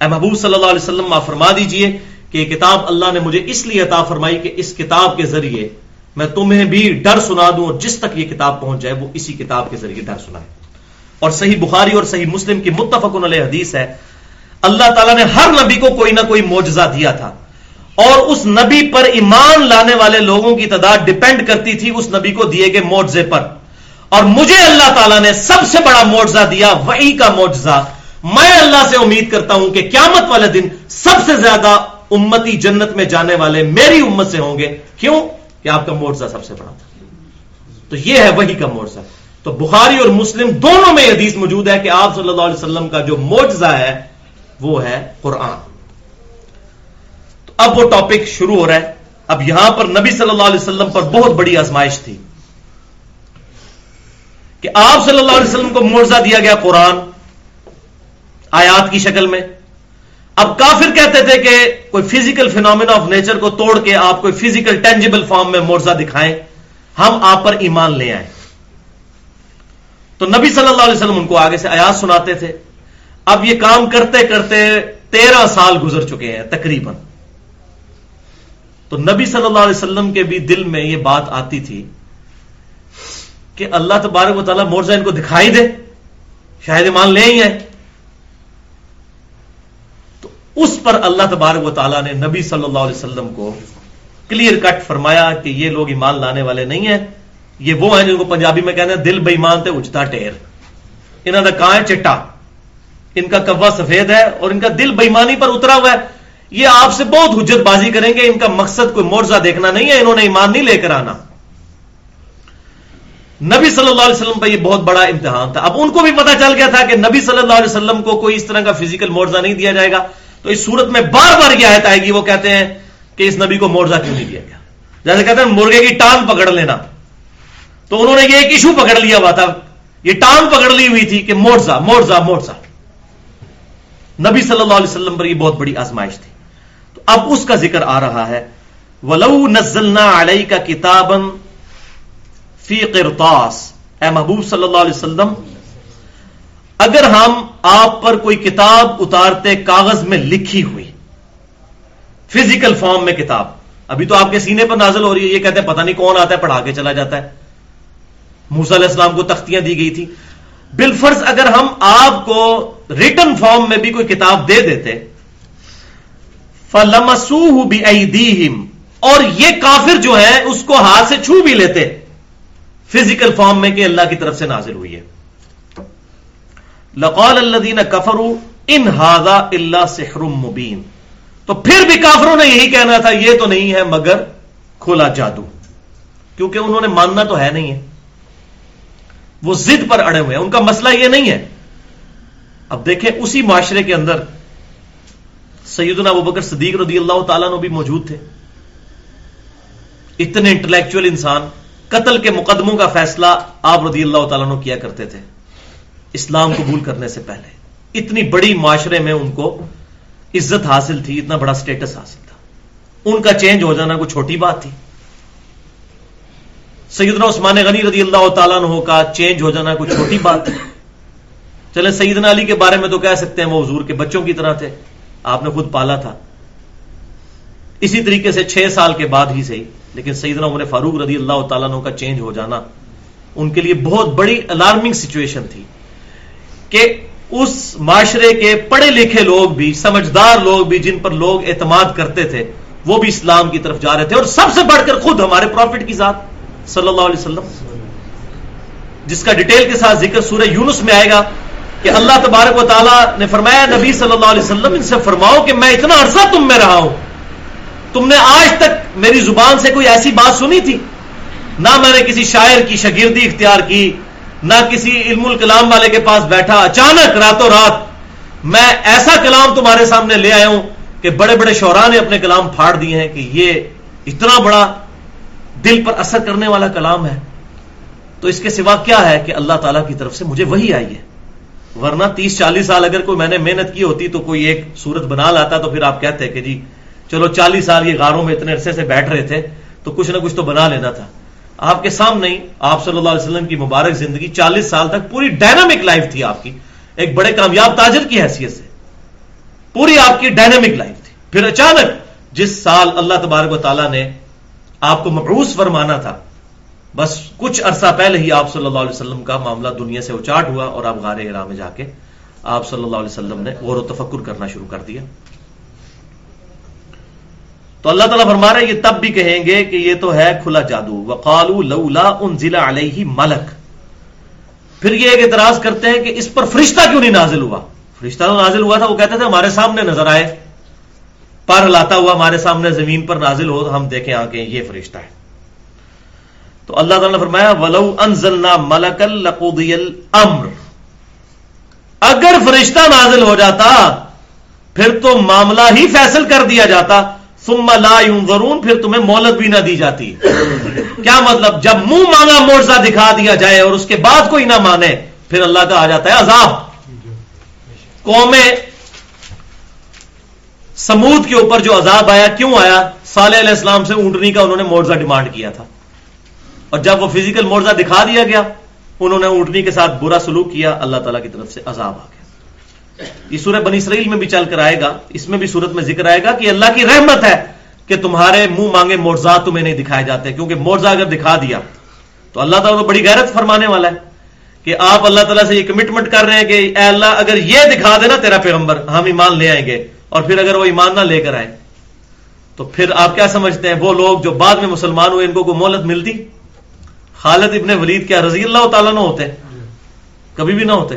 اے محبوب صلی اللہ علیہ وسلم فرما دیجیے کہ یہ کتاب اللہ نے مجھے اس لیے عطا فرمائی کہ اس کتاب کے ذریعے میں تمہیں بھی ڈر سنا دوں اور جس تک یہ کتاب پہنچ جائے وہ اسی کتاب کے ذریعے ڈر سنائے۔ اور صحیح بخاری اور صحیح مسلم کی متفق علیہ حدیث ہے، اللہ تعالیٰ نے ہر نبی کو کوئی نہ کوئی معجزہ دیا تھا۔ اور اس نبی پر ایمان لانے والے لوگوں کی تعداد ڈپینڈ کرتی تھی اس نبی کو دیے گئے معجزے پر۔ اور مجھے اللہ تعالیٰ نے سب سے بڑا معجزہ دیا وہی کا معجزہ۔ میں اللہ سے امید کرتا ہوں کہ قیامت والے دن سب سے زیادہ امتی جنت میں جانے والے میری امت سے ہوں گے۔ کیوں؟ کہ آپ کا معجزہ سب سے بڑا تھا۔ تو یہ ہے وہی کا معجزہ۔ تو بخاری اور مسلم دونوں میں حدیث موجود ہے کہ آپ صلی اللہ علیہ وسلم کا جو معجزہ ہے، وہ ہے قرآن۔ تو اب وہ ٹاپک شروع ہو رہا ہے۔ اب یہاں پر نبی صلی اللہ علیہ وسلم پر بہت بڑی آزمائش تھی کہ آپ صلی اللہ علیہ وسلم کو معجزہ دیا گیا قرآن آیات کی شکل میں۔ اب کافر کہتے تھے کہ کوئی فزیکل فینومینا آف نیچر کو توڑ کے آپ کوئی فزیکل ٹینجیبل فارم میں معجزہ دکھائیں۔ ہم آپ پر ایمان لے آئیں تو نبی صلی اللہ علیہ وسلم ان کو آگے سے آیات سناتے تھے۔ اب یہ کام کرتے کرتے تیرہ سال گزر چکے ہیں تقریباً۔ تو نبی صلی اللہ علیہ وسلم کے بھی دل میں یہ بات آتی تھی کہ اللہ تبارک و تعالیٰ مورزا ان کو دکھائی دے۔ شاید ایمان لے ہی ہے تو اس پر اللہ تبارک و تعالیٰ نے نبی صلی اللہ علیہ وسلم کو کلیئر کٹ فرمایا کہ یہ لوگ ایمان لانے والے نہیں ہیں۔ یہ وہ ہیں جن کو پنجابی میں کہتے ہیں دل بےمان تے اچتا ٹیر انہوں کا کہاں ہے چٹا؟ ان کا کوا سفید ہے اور ان کا دل بےمانی پر اترا ہوا ہے۔ یہ آپ سے بہت حجت بازی کریں گے، ان کا مقصد کوئی مورزہ دیکھنا نہیں ہے، انہوں نے ایمان نہیں لے کر آنا۔ نبی صلی اللہ علیہ وسلم پہ یہ بہت بڑا امتحان تھا۔ اب ان کو بھی پتا چل گیا تھا کہ نبی صلی اللہ علیہ وسلم کو کوئی اس طرح کا فزیکل مورزہ نہیں دیا جائے گا۔ تو اس صورت میں بار بار یہ آیت آئے گی، وہ کہتے ہیں کہ اس نبی کو مورزہ کیوں نہیں دیا گیا؟ جیسے کہتے ہیں مرغے کی ٹانگ پکڑ لینا۔ تو انہوں نے یہ ایک ایشو پکڑ لیا ہوا تھا، یہ ٹانگ پکڑ لی ہوئی تھی کہ مورزا مورزا مورزا نبی صلی اللہ علیہ وسلم پر یہ بہت بڑی آزمائش تھی۔ تو اب اس کا ذکر آ رہا ہے، ولو نزلنا علیہ کا کتابن فی قرطاس۔ اے محبوب صلی اللہ علیہ وسلم، اگر ہم آپ پر کوئی کتاب اتارتے کاغذ میں لکھی ہوئی فزیکل فارم میں کتاب، ابھی تو آپ کے سینے پر نازل ہو رہی ہے، یہ کہتے ہیں پتہ نہیں کون آتا ہے، پڑھا کے چلا جاتا ہے۔ موسا علیہ السلام کو تختیاں دی گئی تھی بالفرض اگر ہم آپ کو ریٹن فارم میں بھی کوئی کتاب دے دیتے فلمسو بھی اور یہ کافر جو ہے اس کو ہاتھ سے چھو بھی لیتے۔ فزیکل فارم میں کہ اللہ کی طرف سے نازل ہوئی ہے۔ لقول اللہ کفرو ان ہاضا اللہ سحر مبین تو پھر بھی کافروں نے یہی کہنا تھا، یہ تو نہیں ہے، مگر کھلا جادو۔ کیونکہ انہوں نے ماننا تو ہے نہیں ہے۔ وہ زد پر اڑے ہوئے ہیں۔ ان کا مسئلہ یہ نہیں ہے۔ اب دیکھیں اسی معاشرے کے اندر سیدنا ابو بکر صدیق رضی اللہ تعالیٰ بھی موجود تھے۔ اتنے انٹلیکچوئل انسان، قتل کے مقدموں کا فیصلہ آپ رضی اللہ تعالیٰ کیا کرتے تھے۔ اسلام قبول کرنے سے پہلے۔ اتنی بڑی معاشرے میں ان کو عزت حاصل تھی، اتنا بڑا سٹیٹس حاصل تھا۔ ان کا چینج ہو جانا کوئی چھوٹی بات تھی۔ سیدنا عثمان غنی رضی اللہ تعالیٰ عنہ کا چینج ہو جانا کوئی چھوٹی بات ہے۔ چلے سیدنا علی کے بارے میں تو کہہ سکتے ہیں وہ حضور کے بچوں کی طرح تھے۔ آپ نے خود پالا تھا۔ اسی طریقے سے چھ سال کے بعد ہی صحیح، لیکن سیدنا عمر فاروق رضی اللہ تعالیٰ عنہ کا چینج ہو جانا ان کے لیے بہت بڑی الارمنگ سچویشن تھی کہ اس معاشرے کے پڑھے لکھے لوگ بھی، سمجھدار لوگ بھی جن پر لوگ اعتماد کرتے تھے، وہ بھی اسلام کی طرف جا رہے تھے۔ اور سب سے بڑھ کر خود ہمارے پروفٹ کی ذات۔ صلی اللہ علیہ وسلم۔ جس کا ڈیٹیل کے ساتھ ذکر سورہ یونس میں آئے گا کہ اللہ تبارک و تعالیٰ نے فرمایا، نبی صلی اللہ علیہ وسلم، ان سے فرماؤ کہ میں اتنا عرصہ تم میں رہا ہوں۔ تم نے آج تک میری زبان سے کوئی ایسی بات سنی تھی؟ نہ میں نے کسی شاعر کی شگردی اختیار کی، نہ کسی علم الکلام والے کے پاس بیٹھا۔ اچانک راتوں رات میں ایسا کلام تمہارے سامنے لے آیا ہوں کہ بڑے بڑے شعرا نے اپنے کلام پھاڑ دیے ہیں کہ یہ اتنا بڑا دل پر اثر کرنے والا کلام ہے، تو اس کے سوا کیا ہے کہ اللہ تعالیٰ کی طرف سے مجھے وہی آئی ہے؟ ورنہ تیس چالیس سال اگر کوئی میں نے محنت کی ہوتی تو کوئی ایک صورت بنا لاتا تو پھر آپ کہتے کہ جی چلو چالیس سال یہ غاروں میں اتنے عرصے سے بیٹھ رہے تھے تو کچھ نہ کچھ تو بنا لینا تھا۔ آپ کے سامنے ہی آپ صلی اللہ علیہ وسلم کی مبارک زندگی چالیس سال تک پوری ڈائنامک لائف تھی آپ کی۔ ایک بڑے کامیاب تاجر کی حیثیت سے۔ پوری آپ کی ڈائنامک لائف تھی۔ پھر اچانک جس سال اللہ تبارک و تعالیٰ نے آپ کو مبروس فرمانا تھا۔ بس کچھ عرصہ پہلے ہی آپ صلی اللہ علیہ وسلم کا معاملہ دنیا سے اچاٹ ہوا اور آپ غار ہرا میں جا کے آپ صلی اللہ علیہ وسلم نے غور و تفکر کرنا شروع کر دیا۔ تو اللہ تعالیٰ فرما رہے یہ تب بھی کہیں گے کہ یہ تو ہے کھلا جادو۔ وقالو لولا ان ضلع علیہ ملک۔ پھر یہ ایک اعتراض کرتے ہیں کہ اس پر فرشتہ کیوں نہیں نازل ہوا؟ فرشتہ تو نازل ہوا تھا، وہ کہتے تھے ہمارے سامنے نظر آئے۔ پر لاتا ہوا ہمارے سامنے زمین پر نازل ہو تو ہم دیکھیں آ کے یہ فرشتہ ہے۔ تو اللہ تعالیٰ نے فرمایا، ولو انزلنا ملک القودی الامر اگر فرشتہ نازل ہو جاتا، پھر تو معاملہ ہی فیصل کر دیا جاتا۔ ثم لا ينظرون، پھر تمہیں مولت بھی نہ دی جاتی۔ کیا مطلب؟ جب منہ مانگا مورزہ دکھا دیا جائے اور اس کے بعد کوئی نہ مانے، پھر اللہ کا آ جاتا ہے عذاب۔ قومیں سمود کے اوپر جو عذاب آیا، کیوں آیا؟ صالح علیہ السلام سے اونٹنی کا انہوں نے مورزہ ڈیمانڈ کیا تھا۔ اور جب وہ فزیکل مورزہ دکھا دیا گیا، انہوں نے اونٹنی کے ساتھ برا سلوک کیا، اللہ تعالیٰ کی طرف سے عذاب آ گیا۔ یہ سورہ بنی اسرائیل میں بھی چل کر آئے گا، اس میں بھی صورت میں ذکر آئے گا کہ اللہ کی رحمت ہے کہ تمہارے منہ مانگے مورزا تمہیں نہیں دکھائے جاتے، کیونکہ مورزا اگر دکھا دیا تو اللہ تعالیٰ تو بڑی غیرت فرمانے والا ہے کہ آپ اللہ تعالیٰ سے یہ کمٹمنٹ کر رہے ہیں کہ اے اللہ، اگر یہ دکھا دینا تیرا پیغمبر، ہم ایمان لے آئیں گے۔ اور پھر اگر وہ ایمان نہ لے کر آئے، تو پھر آپ کیا سمجھتے ہیں؟ وہ لوگ جو بعد میں مسلمان ہوئے، ان کو کوئی مولت ملتی؟ خالد ابن ولید کیا رضی اللہ تعالیٰ نہ ہوتے؟ کبھی بھی نہ ہوتے۔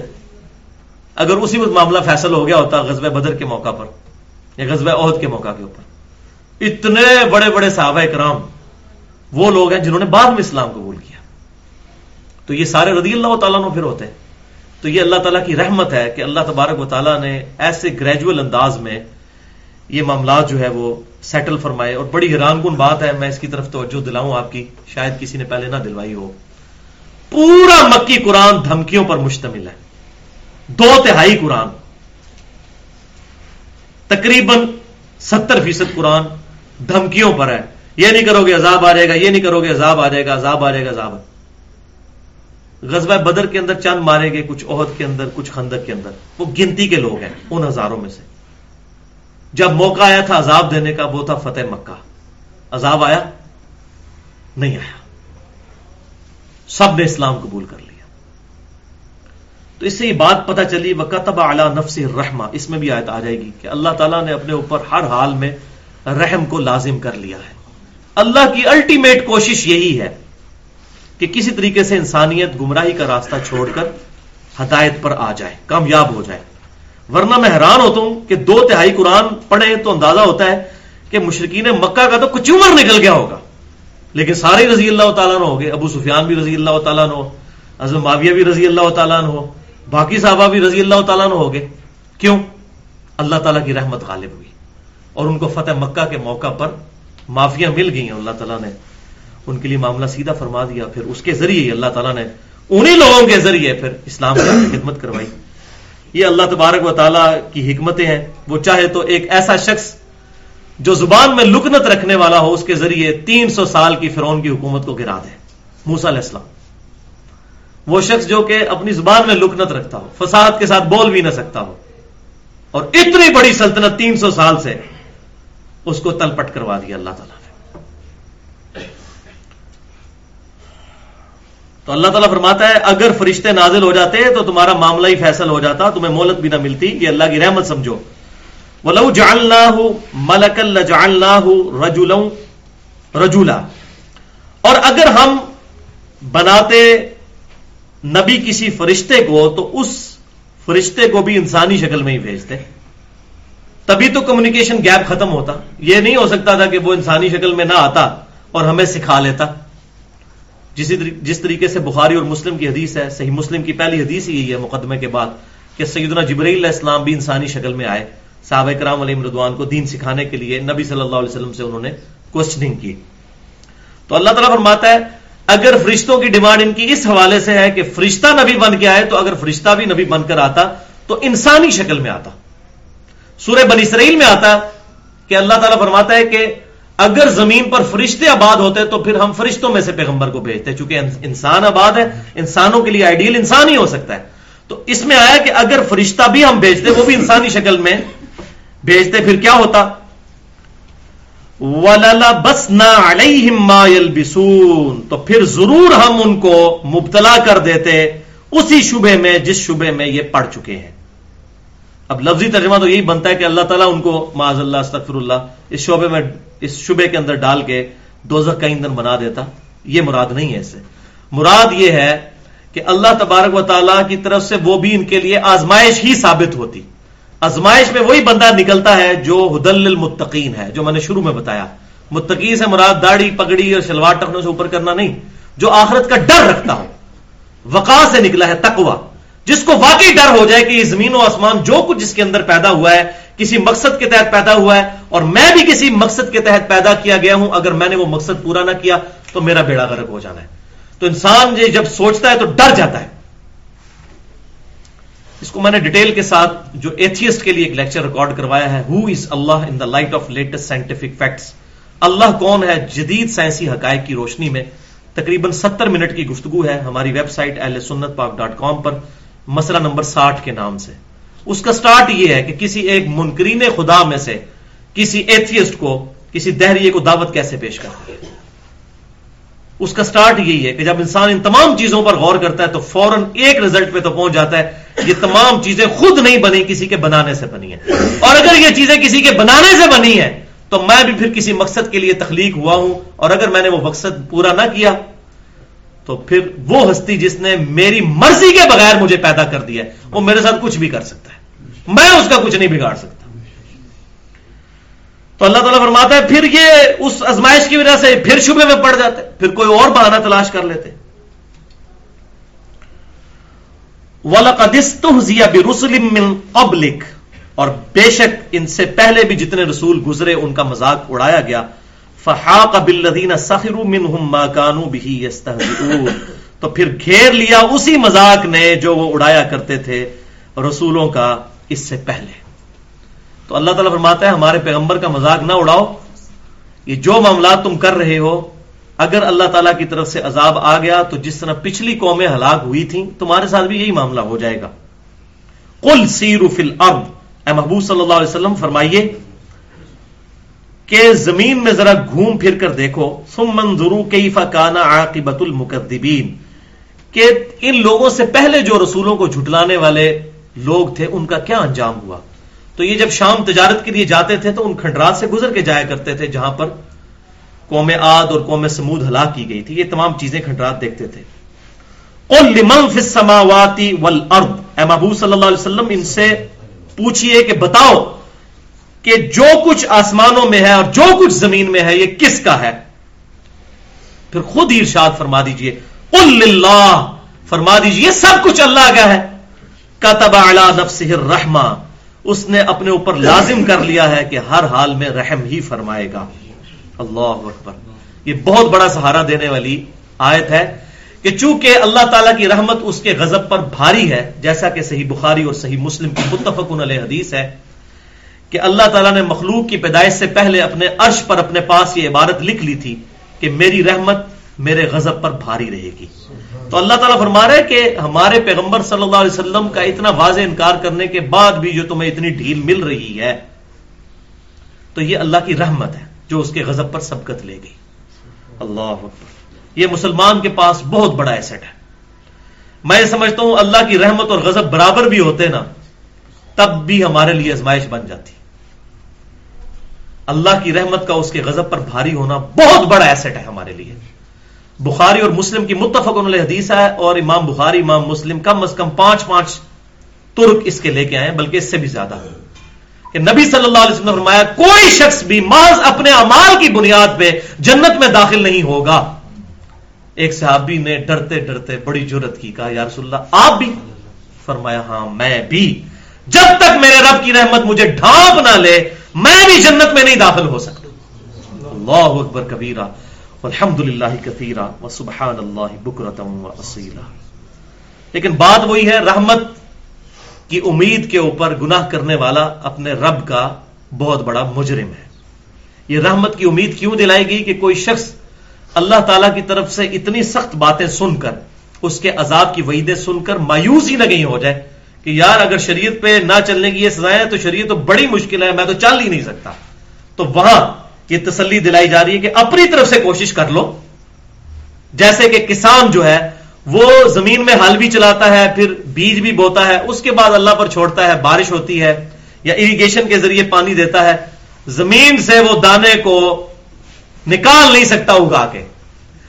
اگر اسی وقت معاملہ فیصل ہو گیا ہوتا غزب بدر کے موقع پر، یا غزب عہد کے موقع کے اوپر۔ اتنے بڑے بڑے صحابہ کرام وہ لوگ ہیں جنہوں نے بعد میں اسلام قبول کیا۔ تو یہ سارے رضی اللہ تعالیٰ نو پھر ہوتے۔ ہیں تو یہ اللہ تعالیٰ کی رحمت ہے کہ اللہ تبارک و تعالیٰ نے ایسے گریجول انداز میں یہ معاملات جو ہے وہ سیٹل فرمائے اور بڑی حیران کن بات ہے، میں اس کی طرف توجہ دلاؤں آپ کی، شاید کسی نے پہلے نہ دلوائی ہو۔ پورا مکی قرآن دھمکیوں پر مشتمل ہے۔ دو تہائی قرآن۔ تقریباً ستر فیصد قرآن دھمکیوں پر ہے۔ یہ نہیں کرو گے عذاب آ جائے گا، یہ نہیں کرو گے عذاب آ جائے گا، عذاب آ جائے گا، عذاب غزبہ بدر کے اندر چند مارے گئے، کچھ عہد کے اندر، کچھ خندق کے اندر۔ وہ گنتی کے لوگ ہیں، ان ہزاروں میں سے۔ جب موقع آیا تھا عذاب دینے کا، وہ تھا فتح مکہ۔ عذاب آیا؟ نہیں آیا۔ سب نے اسلام قبول کر لیا۔ تو اس سے یہ بات پتہ چلی وہ قطب اعلی نفس رحما اس میں بھی آیت آ جائے گی کہ اللہ تعالیٰ نے اپنے اوپر ہر حال میں رحم کو لازم کر لیا ہے۔ اللہ کی الٹیمیٹ کوشش یہی ہے۔ کہ کسی طریقے سے انسانیت گمراہی کا راستہ چھوڑ کر ہدایت پر آ جائے، کامیاب ہو جائے۔ ورنہ میں حیران ہوتا ہوں کہ دو تہائی قرآن پڑھے تو اندازہ ہوتا ہے کہ مشرقین مکہ کا تو کچھ عمر نکل گیا ہوگا۔ لیکن سارے رضی اللہ تعالیٰ نے ہو گئے، ابو سفیان بھی رضی اللہ تعالیٰ نے ہو ازم معاویہ بھی رضی اللہ تعالیٰ نے ہو، باقی صحابہ بھی رضی اللہ تعالیٰ نے ہو گئے۔ کیوں؟ اللہ تعالیٰ کی رحمت غالب ہوئی اور ان کو فتح مکہ کے موقع پر معافیاں مل گئی ہیں اللہ تعالیٰ نے ان کے لیے معاملہ سیدھا فرما دیا، پھر اس کے ذریعے اللہ تعالیٰ نے انہی لوگوں کے ذریعے پھر اسلام کی *coughs* خدمت کروائی۔ یہ اللہ تبارک و تعالیٰ کی حکمتیں ہیں۔ وہ چاہے تو ایک ایسا شخص جو زبان میں لکنت رکھنے والا ہو، اس کے ذریعے تین سو سال کی فرون کی حکومت کو گرا دے۔ موسا علیہ السلام۔ وہ شخص جو کہ اپنی زبان میں لکنت رکھتا ہو، فساد کے ساتھ بول بھی نہ سکتا ہو، اور اتنی بڑی سلطنت تین سو سال سے اس کو تل پٹ کروا دیا اللہ تعالیٰ تو اللہ تعالیٰ فرماتا ہے، اگر فرشتے نازل ہو جاتے تو تمہارا معاملہ ہی فیصل ہو جاتا، تمہیں مولت بھی نہ ملتی، یہ اللہ کی رحمت سمجھو۔ ولو جاننا ہو ملک اللہ رجولا۔ اور اگر ہم بناتے نبی کسی فرشتے کو، تو اس فرشتے کو بھی انسانی شکل میں ہی بھیجتے۔ تبھی تو کمیونیکیشن گیپ ختم ہوتا۔ یہ نہیں ہو سکتا تھا کہ وہ انسانی شکل میں نہ آتا اور ہمیں سکھا لیتا۔ جس طریقے سے بخاری اور مسلم کی حدیث ہے، صحیح مسلم کی پہلی حدیث ہی ہے مقدمے کے بعد کہ سیدنا جبرائیل علیہ السلام بھی انسانی شکل میں آئے۔ صحابہ کرام علیہ مردوان کو دین سکھانے کے لیے نبی صلی اللہ علیہ وسلم سے انہوں نے کوشچننگ کی۔ تو اللہ تعالیٰ فرماتا ہے، اگر فرشتوں کی ڈیمانڈ ان کی اس حوالے سے ہے کہ فرشتہ نبی بن کے آئے، تو اگر فرشتہ بھی نبی بن کر آتا، تو انسانی شکل میں آتا۔ سورہ بنی اسرائیل میں آتا کہ اللہ تعالیٰ فرماتا ہے کہ اگر زمین پر فرشتے آباد ہوتے تو پھر ہم فرشتوں میں سے پیغمبر کو بھیجتے، چونکہ انسان آباد ہے، انسانوں کے لیے آئیڈیل انسان ہی ہو سکتا ہے۔ تو اس میں آیا کہ اگر فرشتہ بھی ہم بھیجتے، وہ بھی انسانی شکل میں بھیجتے، پھر کیا ہوتا؟ بس نہ تو پھر ضرور ہم ان کو مبتلا کر دیتے اسی شبے میں جس شبے میں یہ پڑ چکے ہیں۔ اب لفظی ترجمہ تو یہی بنتا ہے کہ اللہ تعالیٰ ان کو معذ اللہ، استغفر اللہ، اس شعبے میں اس شبے کے اندر ڈال کے دوزخ کا ایندھن بنا دیتا، یہ مراد نہیں ہے اسے۔ مراد یہ ہے کہ اللہ تبارک و تعالیٰ کی طرف سے وہ بھی ان کے لیے آزمائش ہی ثابت ہوتی۔ ازمائش میں وہی بندہ نکلتا ہے جو حدل المتقین ہے، جو میں نے شروع میں بتایا۔ متقین سے مراد داڑھی، پگڑی اور شلوار ٹکنے سے اوپر کرنا نہیں، جو آخرت کا ڈر رکھتا ہو۔ وقا سے نکلا ہے تقوا جس کو واقعی ڈر ہو جائے کہ یہ زمین و آسمان جو کچھ جس کے اندر پیدا ہوا ہے، کسی مقصد کے تحت پیدا ہوا ہے، اور میں بھی کسی مقصد کے تحت پیدا کیا گیا ہوں، اگر میں نے وہ مقصد پورا نہ کیا، تو میرا بیڑا غرق ہو جانا ہے۔ تو انسان جب سوچتا ہے تو ڈر جاتا ہے۔ اس کو میں نے ڈیٹیل کے ساتھ جو ایتھیسٹ کے لیے ایک لیکچر ریکارڈ کروایا ہے who is Allah in the light of latest scientific facts اللہ کون ہے جدید سائنسی حقائق کی روشنی میں؟ تقریباً ستر منٹ کی گفتگو ہے ہماری ویب سائٹ ایل سنت پاک ڈاٹ کام پر۔ مسئلہ نمبر ساٹھ کے نام سے۔ اس کا سٹارٹ یہ ہے کہ کسی ایک منکرین خدا میں سے کسی ایتھیسٹ کو کسی دہریے کو دعوت کیسے پیش کرتی ہے؟ اس کا سٹارٹ یہی ہے کہ جب انسان ان تمام چیزوں پر غور کرتا ہے تو فوراً ایک رزلٹ پہ تو پہنچ جاتا ہے یہ تمام چیزیں خود نہیں بنی، کسی کے بنانے سے بنی ہیں۔ اور اگر یہ چیزیں کسی کے بنانے سے بنی ہیں تو میں بھی پھر کسی مقصد کے لیے تخلیق ہوا ہوں اور اگر میں نے وہ مقصد پورا نہ کیا تو پھر وہ ہستی جس نے میری مرضی کے بغیر مجھے پیدا کر دیا ہے، وہ میرے ساتھ کچھ بھی کر سکتا ہے۔ میں اس کا کچھ نہیں بگاڑ سکتا۔ تو اللہ تعالیٰ فرماتا ہے، پھر یہ اس ازمائش کی وجہ سے پھر شبے میں پڑ جاتے، پھر کوئی اور بہانہ تلاش کر لیتے۔ من قبلک اور بے شک ان سے پہلے بھی جتنے رسول گزرے، ان کا مذاق اڑایا گیا۔ فحاق بالذین سخروا منهم ما كانوا به يستهزئون تو پھر گھیر لیا اسی مذاق نے جو وہ اڑایا کرتے تھے رسولوں کا اس سے پہلے۔ تو اللہ تعالیٰ فرماتا ہے، ہمارے پیغمبر کا مذاق نہ اڑاؤ۔ یہ جو معاملات تم کر رہے ہو، اگر اللہ تعالیٰ کی طرف سے عذاب آ گیا تو جس طرح پچھلی قومیں ہلاک ہوئی تھیں، تمہارے ساتھ بھی یہی معاملہ ہو جائے گا۔ کل سیرو فل ارد اے محبوب صلی اللہ علیہ وسلم، فرمائیے کہ زمین میں ذرا گھوم پھر کر دیکھو۔ سم منظرو کئی فکانا عاقبت المقدبین کہ ان لوگوں سے پہلے جو رسولوں کو جھٹلانے والے لوگ تھے، ان کا کیا انجام ہوا؟ تو یہ جب شام تجارت کے لیے جاتے تھے تو ان کھنڈرات سے گزر کے جایا کرتے تھے، جہاں پر قوم آد اور قوم سمود ہلاک کی گئی تھی۔ یہ تمام چیزیں کھنڈرات دیکھتے تھے۔ السماواتی والارض۔ اے محبوب صلی اللہ علیہ وسلم، ان سے پوچھئے کہ بتاؤ کہ جو کچھ آسمانوں میں ہے اور جو کچھ زمین میں ہے، یہ کس کا ہے؟ پھر خود ہی ارشاد فرما دیجیے اللہ فرما دیجیے سب کچھ اللہ کا ہے۔ کتب علی نفسہ الرحمہ، اس نے اپنے اوپر لازم کر لیا ہے کہ ہر حال میں رحم ہی فرمائے گا۔ اللہ اکبر۔ یہ بہت بڑا سہارا دینے والی آیت ہے کہ چونکہ اللہ تعالیٰ کی رحمت اس کے غضب پر بھاری ہے، جیسا کہ صحیح بخاری اور صحیح مسلم کی متفق علیہ حدیث ہے کہ اللہ تعالیٰ نے مخلوق کی پیدائش سے پہلے اپنے عرش پر اپنے پاس یہ عبارت لکھ لی تھی کہ میری رحمت میرے غضب پر بھاری رہے گی۔ تو اللہ تعالیٰ فرما رہے کہ ہمارے پیغمبر صلی اللہ علیہ وسلم کا اتنا واضح انکار کرنے کے بعد بھی جو تمہیں اتنی ڈھیل مل رہی ہے، تو یہ اللہ کی رحمت ہے جو اس کے غضب پر سبقت لے گئی۔ اللہ یہ مسلمان کے پاس بہت بڑا ایسٹ ہے۔ میں یہ سمجھتا ہوں اللہ کی رحمت اور غضب برابر بھی ہوتے نا، تب بھی ہمارے لیے ازمائش بن جاتی۔ اللہ کی رحمت کا اس کے غضب پر بھاری ہونا بہت بڑا ایسٹ ہے ہمارے لیے۔ بخاری اور مسلم کی متفق علیہ حدیث ہے اور امام بخاری، امام مسلم کم از کم پانچ پانچ ترک اس کے لے کے آئے بلکہ اس سے بھی زیادہ۔ کہ نبی صلی اللہ علیہ وسلم نے فرمایا، کوئی شخص بھی محض اپنے امال کی بنیاد پہ جنت میں داخل نہیں ہوگا۔ ایک صحابی نے ڈرتے ڈرتے بڑی جرت کی، کہا، یا رسول اللہ، آپ بھی؟ فرمایا ہاں میں بھی۔ جب تک میرے رب کی رحمت مجھے ڈھانپ نہ لے میں بھی جنت میں نہیں داخل ہو سکتا۔ اللہ اکبر کبیرہ الحمد للہ کثیرہ و سبحان اللہ بکرتم و اصیلا لیکن بات وہی ہے، رحمت کی امید کے اوپر گناہ کرنے والا اپنے رب کا بہت بڑا مجرم ہے۔ یہ رحمت کی امید کیوں دلائی گئی کہ کوئی شخص اللہ تعالی کی طرف سے اتنی سخت باتیں سن کر، اس کے عذاب کی وعیدیں سن کر مایوس ہی نہ کہیں ہو جائے؟ کہ یار اگر شریعت پہ نہ چلنے کی یہ سزائیں ہیں تو شریعت تو بڑی مشکل ہے، میں تو چل ہی نہیں سکتا۔ تو وہاں یہ تسلی دلائی جا رہی ہے کہ اپنی طرف سے کوشش کر لو۔ جیسے کہ کسان جو ہے، وہ زمین میں ہل بھی چلاتا ہے، پھر بیج بھی بوتا ہے، اس کے بعد اللہ پر چھوڑتا ہے، بارش ہوتی ہے یا اریگیشن کے ذریعے پانی دیتا ہے۔ زمین سے وہ دانے کو نکال نہیں سکتا اگا کے۔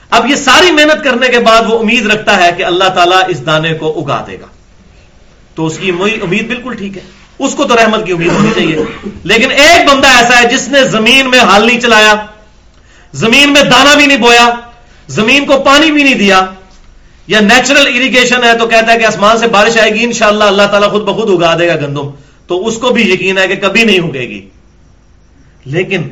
اب یہ ساری محنت کرنے کے بعد وہ امید رکھتا ہے کہ اللہ تعالیٰ اس دانے کو اگا دے گا۔ تو اس کی امید بالکل ٹھیک ہے۔ اس کو تو رحمت کی امید ہونی چاہیے۔ لیکن ایک بندہ ایسا ہے جس نے زمین میں ہل نہیں چلایا، زمین میں دانا بھی نہیں بویا، زمین کو پانی بھی نہیں دیا، یا نیچرل اریگیشن ہے تو کہتا ہے کہ آسمان سے بارش آئے گی، انشاءاللہ اللہ تعالیٰ خود بخود اگا دے گا گندم۔ تو اس کو بھی یقین ہے کہ کبھی نہیں اگے گی۔ لیکن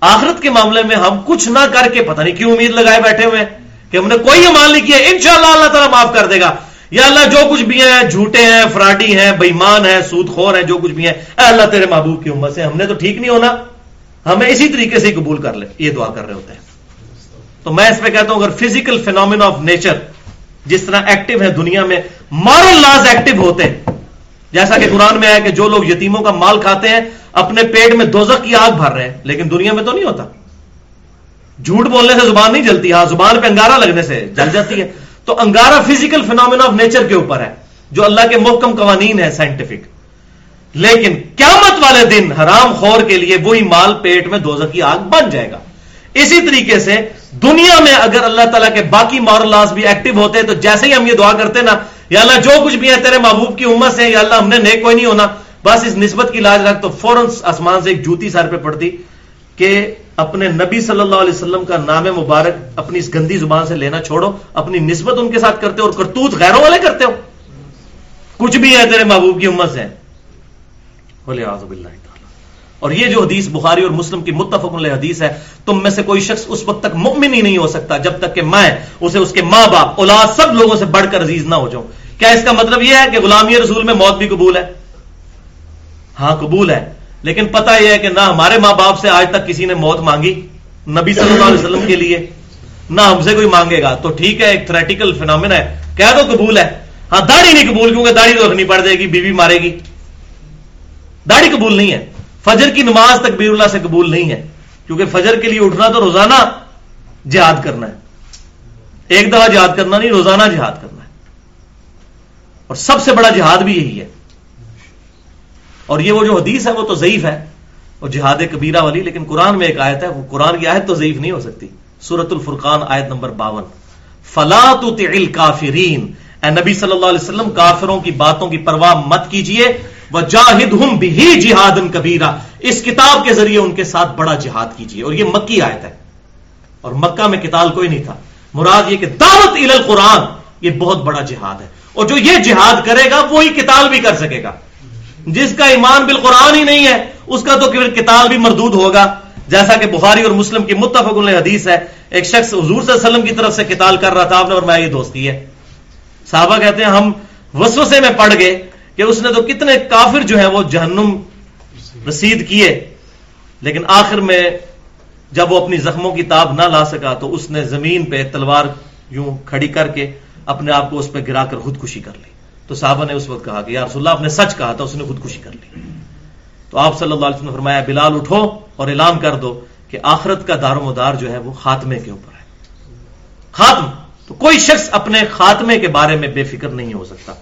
آخرت کے معاملے میں ہم کچھ نہ کر کے پتہ نہیں کیوں امید لگائے بیٹھے ہوئے کہ ہم نے کوئی عمال نہیں کیا، انشاءاللہ اللہ تعالیٰ معاف کر دے گا۔ یا اللہ جو کچھ بھی ہیں، جھوٹے ہیں، فراڈی ہیں بےمان ہیں سود خور ہیں، جو کچھ بھی ہیں، اے اللہ تیرے محبوب کی امت سے ہم نے تو ٹھیک نہیں ہونا۔ ہمیں اسی طریقے سے ہی قبول کر لے۔ یہ دعا کر رہے ہوتے ہیں۔ تو میں اس پہ کہتا ہوں، اگر فزیکل فینومین آف نیچر جس طرح ایکٹیو ہے دنیا میں مارل لاز ایکٹیو ہوتے ہیں۔ جیسا کہ قرآن میں ہے کہ جو لوگ یتیموں کا مال کھاتے ہیں، اپنے پیٹ میں دوزخ کی آگ بھر رہے ہیں، لیکن دنیا میں تو نہیں ہوتا۔ جھوٹ بولنے سے زبان نہیں جلتی ہاں زبان پہ انگارا لگنے سے جل جاتی ہے۔ تو انگارا فزیکل فینومینا آف نیچر کے اوپر ہے، جو اللہ کے محکم قوانین ہے سائنٹیفک لیکن قیامت والے دن حرام خور کے لیے وہی مال پیٹ میں دوزہ کی آگ بن جائے گا۔ اسی طریقے سے دنیا میں اگر اللہ تعالیٰ کے باقی مارل لاس بھی ایکٹیو ہوتے، تو جیسے ہی ہم یہ دعا کرتے نا، یا اللہ جو کچھ بھی ہے، تیرے محبوب کی امت سے، یا اللہ ہم نے نیک کوئی نہیں ہونا، بس اس نسبت کی لاج رکھ تو فوراً آسمان سے ایک جوتی سر پہ پڑتی کہ اپنے نبی صلی اللہ علیہ وسلم کا نام مبارک اپنی اس گندی زبان سے لینا چھوڑو، اپنی نسبت ان کے ساتھ کرتے ہو اور کرتوت غیروں والے کرتے ہو۔ کچھ بھی ہے تیرے محبوب کی امت سے۔ اور یہ جو حدیث بخاری اور مسلم کی متفق علیہ حدیث ہے، تم میں سے کوئی شخص اس وقت تک مؤمن ہی نہیں ہو سکتا جب تک کہ میں اسے اس کے ماں باپ، اولاد سب لوگوں سے بڑھ کر عزیز نہ ہو جاؤں۔ کیا اس کا مطلب یہ ہے کہ غلامی رسول میں موت بھی قبول ہے؟ ہاں قبول ہے۔ لیکن پتہ یہ ہے کہ نہ ہمارے ماں باپ سے آج تک کسی نے موت مانگی نبی صلی اللہ علیہ وسلم کے لیے، نہ ہم سے کوئی مانگے گا۔ تو ٹھیک ہے، ایک تھریٹیکل فینامنا ہے۔ کہہ دو قبول ہے۔ ہاں داڑھی نہیں قبول کیونکہ داڑھی تو رکھنی پڑ جائے گی، بیوی مارے گی۔ داڑھی قبول نہیں ہے۔ فجر کی نماز تکبیر اللہ سے قبول نہیں ہے۔ کیونکہ فجر کے لیے اٹھنا تو روزانہ جہاد کرنا ہے۔ ایک دفعہ جہاد کرنا نہیں، روزانہ جہاد کرنا ہے۔ اور سب سے بڑا جہاد بھی یہی ہے۔ اور یہ وہ جو حدیث ہے وہ تو ضعیف ہے وہ جہاد کبیرہ والی، لیکن قرآن میں ایک آیت ہے، وہ قرآن کی آیت تو ضعیف نہیں ہو سکتی۔ سورت الفرقان آیت نمبر باون۔ فلا اے نبی صلی اللہ علیہ وسلم، کافروں کی باتوں کی پرواہ مت کیجیے وہ جاہد بھی جہاد کبیرہ۔ اس کتاب کے ذریعے ان کے ساتھ بڑا جہاد کیجیے اور یہ مکی آیت ہے۔ اور مکہ میں کتاب کوئی نہیں تھا۔ مراد یہ کہ دعوت ال قرآن یہ بہت بڑا جہاد ہے۔ اور جو یہ جہاد کرے گا، وہی کتاب بھی کر سکے گا۔ جس کا ایمان بالقرآن ہی نہیں ہے، اس کا تو کتاب بھی مردود ہوگا۔ جیسا کہ بخاری اور مسلم کی متفق حدیث ہے، ایک شخص حضور صلی اللہ علیہ وسلم کی طرف سے کتاب کر رہا تھا، آپ نے اور میں یہ دوستی ہے۔ صحابہ کہتے ہیں، ہم وسوسے میں پڑ گئے کہ اس نے تو کتنے کافر جو ہیں وہ جہنم رسید کیے۔ لیکن آخر میں جب وہ اپنی زخموں کی تاب نہ لا سکا تو اس نے زمین پہ تلوار یوں کھڑی کر کے اپنے آپ کو اس پہ گرا کر خودکشی کر لی۔ تو صحابہ نے اس وقت کہا کہ یا رسول اللہ، آپ نے سچ کہا تھا، اس نے خودکشی کر لی۔ تو آپ صلی اللہ علیہ وسلم نے فرمایا، بلال، اٹھو اور اعلان کر دو کہ آخرت کا دار و مدار جو ہے وہ خاتمے کے اوپر ہے۔ خاتم! تو کوئی شخص اپنے خاتمے کے بارے میں بے فکر نہیں ہو سکتا۔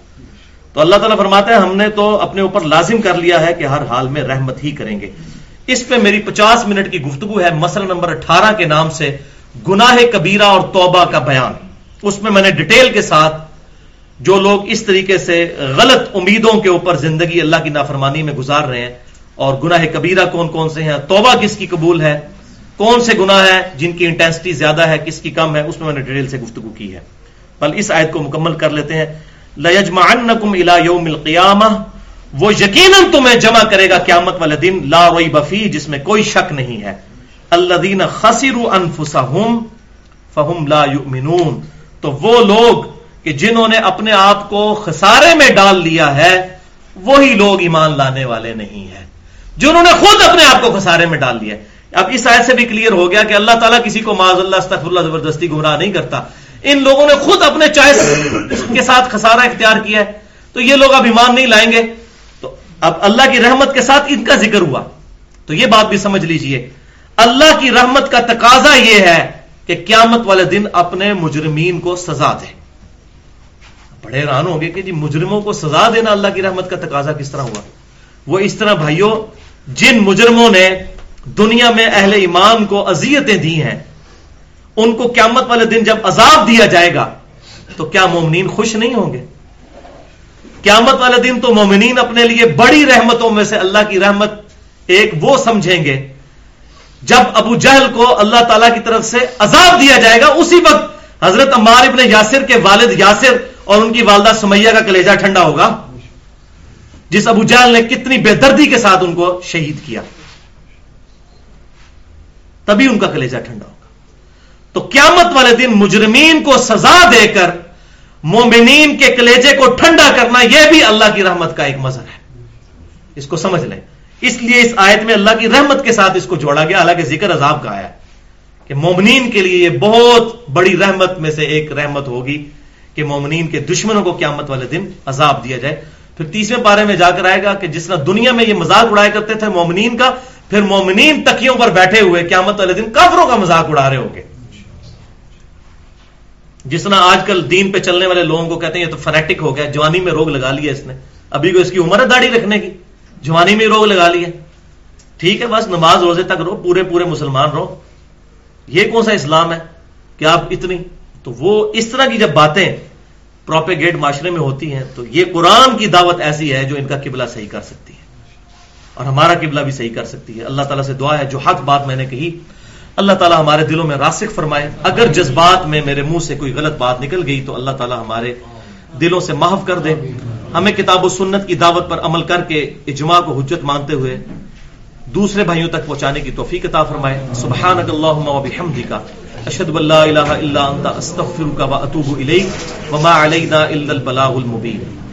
تو اللہ تعالیٰ فرماتا ہے، ہم نے تو اپنے اوپر لازم کر لیا ہے کہ ہر حال میں رحمت ہی کریں گے۔ اس پہ میری پچاس منٹ کی گفتگو ہے، مسئلہ نمبر اٹھارہ کے نام سے، گناہ کبیرہ اور توبہ کا بیان۔ اس میں میں نے ڈیٹیل کے ساتھ جو لوگ اس طریقے سے غلط امیدوں کے اوپر زندگی اللہ کی نافرمانی میں گزار رہے ہیں اور گناہ کبیرہ کون کون سے ہیں توبہ کس کی قبول ہے؟ کون سے گناہ ہے جن کی انٹینسٹی زیادہ ہے، کس کی کم ہے؟ اس میں میں نے ڈیٹیل سے گفتگو کی ہے۔ بل اس آیت کو مکمل کر لیتے ہیں۔ لَيَجْمَعَنَّكُمْ إِلَى يَوْمِ الْقِيَامَةِ، وہ یقیناً تمہیں جمع کرے گا قیامت والے دن، لا روئی بفی جس میں کوئی شک نہیں ہے۔ اللہ دین خسر انفسہم فہم لا یؤمنون تو وہ لوگ کہ جنہوں نے اپنے آپ کو خسارے میں ڈال لیا ہے، وہی لوگ ایمان لانے والے نہیں ہیں۔ جنہوں نے خود اپنے آپ کو خسارے میں ڈال لیا اب اس آیت سے بھی کلیئر ہو گیا کہ اللہ تعالیٰ کسی کو معذ اللہ استغفر اللہ زبردستی گمراہ نہیں کرتا۔ ان لوگوں نے خود اپنے چوائس کے ساتھ خسارہ اختیار کیا ہے۔ تو یہ لوگ اب ایمان نہیں لائیں گے۔ تو اب اللہ کی رحمت کے ساتھ ان کا ذکر ہوا۔ تو یہ بات بھی سمجھ لیجیے۔ اللہ کی رحمت کا تقاضا یہ ہے کہ قیامت والے دن اپنے مجرمین کو سزا دے۔ بڑے حیران ہوں گے کہ جی مجرموں کو سزا دینا اللہ کی رحمت کا تقاضا کس طرح ہوا؟ وہ اس طرح بھائیوں جن مجرموں نے دنیا میں اہل ایمان کو اذیتیں دی ہیں، ان کو قیامت والے دن جب عذاب دیا جائے گا، تو کیا مومنین خوش نہیں ہوں گے؟ قیامت والے دن تو مومنین اپنے لیے بڑی رحمتوں میں سے اللہ کی رحمت ایک وہ سمجھیں گے، جب ابو جہل کو اللہ تعالی کی طرف سے عذاب دیا جائے گا، اسی وقت حضرت عمار ابن یاسر کے والد یاسر اور ان کی والدہ سمیہ کا کلیجہ ٹھنڈا ہوگا۔ جس ابو جہل نے کتنی بے دردی کے ساتھ ان کو شہید کیا۔ تبھی ان کا کلیجہ ٹھنڈا ہوگا۔ تو قیامت والے دن مجرمین کو سزا دے کر مومنین کے کلیجے کو ٹھنڈا کرنا یہ بھی اللہ کی رحمت کا ایک مظہر ہے۔ اس کو سمجھ لیں۔ اس لیے اس آیت میں اللہ کی رحمت کے ساتھ اس کو جوڑا گیا۔ حالانکہ ذکر عذاب کا آیا کہ مومنین کے لیے یہ بہت بڑی رحمت میں سے ایک رحمت ہوگی کہ مومنین کے دشمنوں کو قیامت والے دن عذاب دیا جائے۔ پھر تیسرے پارے میں جا کر آئے گا کہ جس طرح دنیا میں یہ مذاق اڑایا کرتے تھے مومنین کا، پھر مومنین تکیوں پر بیٹھے ہوئے قیامت والے دن کافروں کا مذاق اڑا رہے ہوں گے۔ جس طرح آج کل دین پہ چلنے والے لوگوں کو کہتے ہیں، یہ تو فنیٹک ہو گیا، جوانی میں روگ لگا لیا اس نے۔ ابھی کو اس کی عمر ہے داڑھی رکھنے کی۔ جوانی میں روگ لگا لیا۔ ٹھیک ہے، بس نماز روزے تک رہو پورے پورے مسلمان رہو یہ کون سا اسلام ہے کہ آپ اتنی تو وہ اس طرح کی جب باتیں پروپیگیٹ معاشرے میں ہوتی ہیں، تو یہ قرآن کی دعوت ایسی ہے جو ان کا قبلہ صحیح کر سکتی ہے۔ اور ہمارا قبلہ بھی صحیح کر سکتی ہے۔ اللہ تعالیٰ سے دعا ہے، جو حق بات میں نے کہی، اللہ تعالیٰ ہمارے دلوں میں راسک فرمائے۔ اگر جذبات میں میرے منہ سے کوئی غلط بات نکل گئی، تو اللہ تعالیٰ ہمارے دلوں سے معاف کر دے۔ ہمیں کتاب و سنت کی دعوت پر عمل کر کے اجماع کو حجت مانتے ہوئے دوسرے بھائیوں تک پہنچانے کی توفیق عطا فرمائے۔ سبحانک اللہم و بحمدک۔ اشہد ان لا الہ الا انت، استغفرک و اتوب الیک۔ وما علینا الا البلاغ المبین۔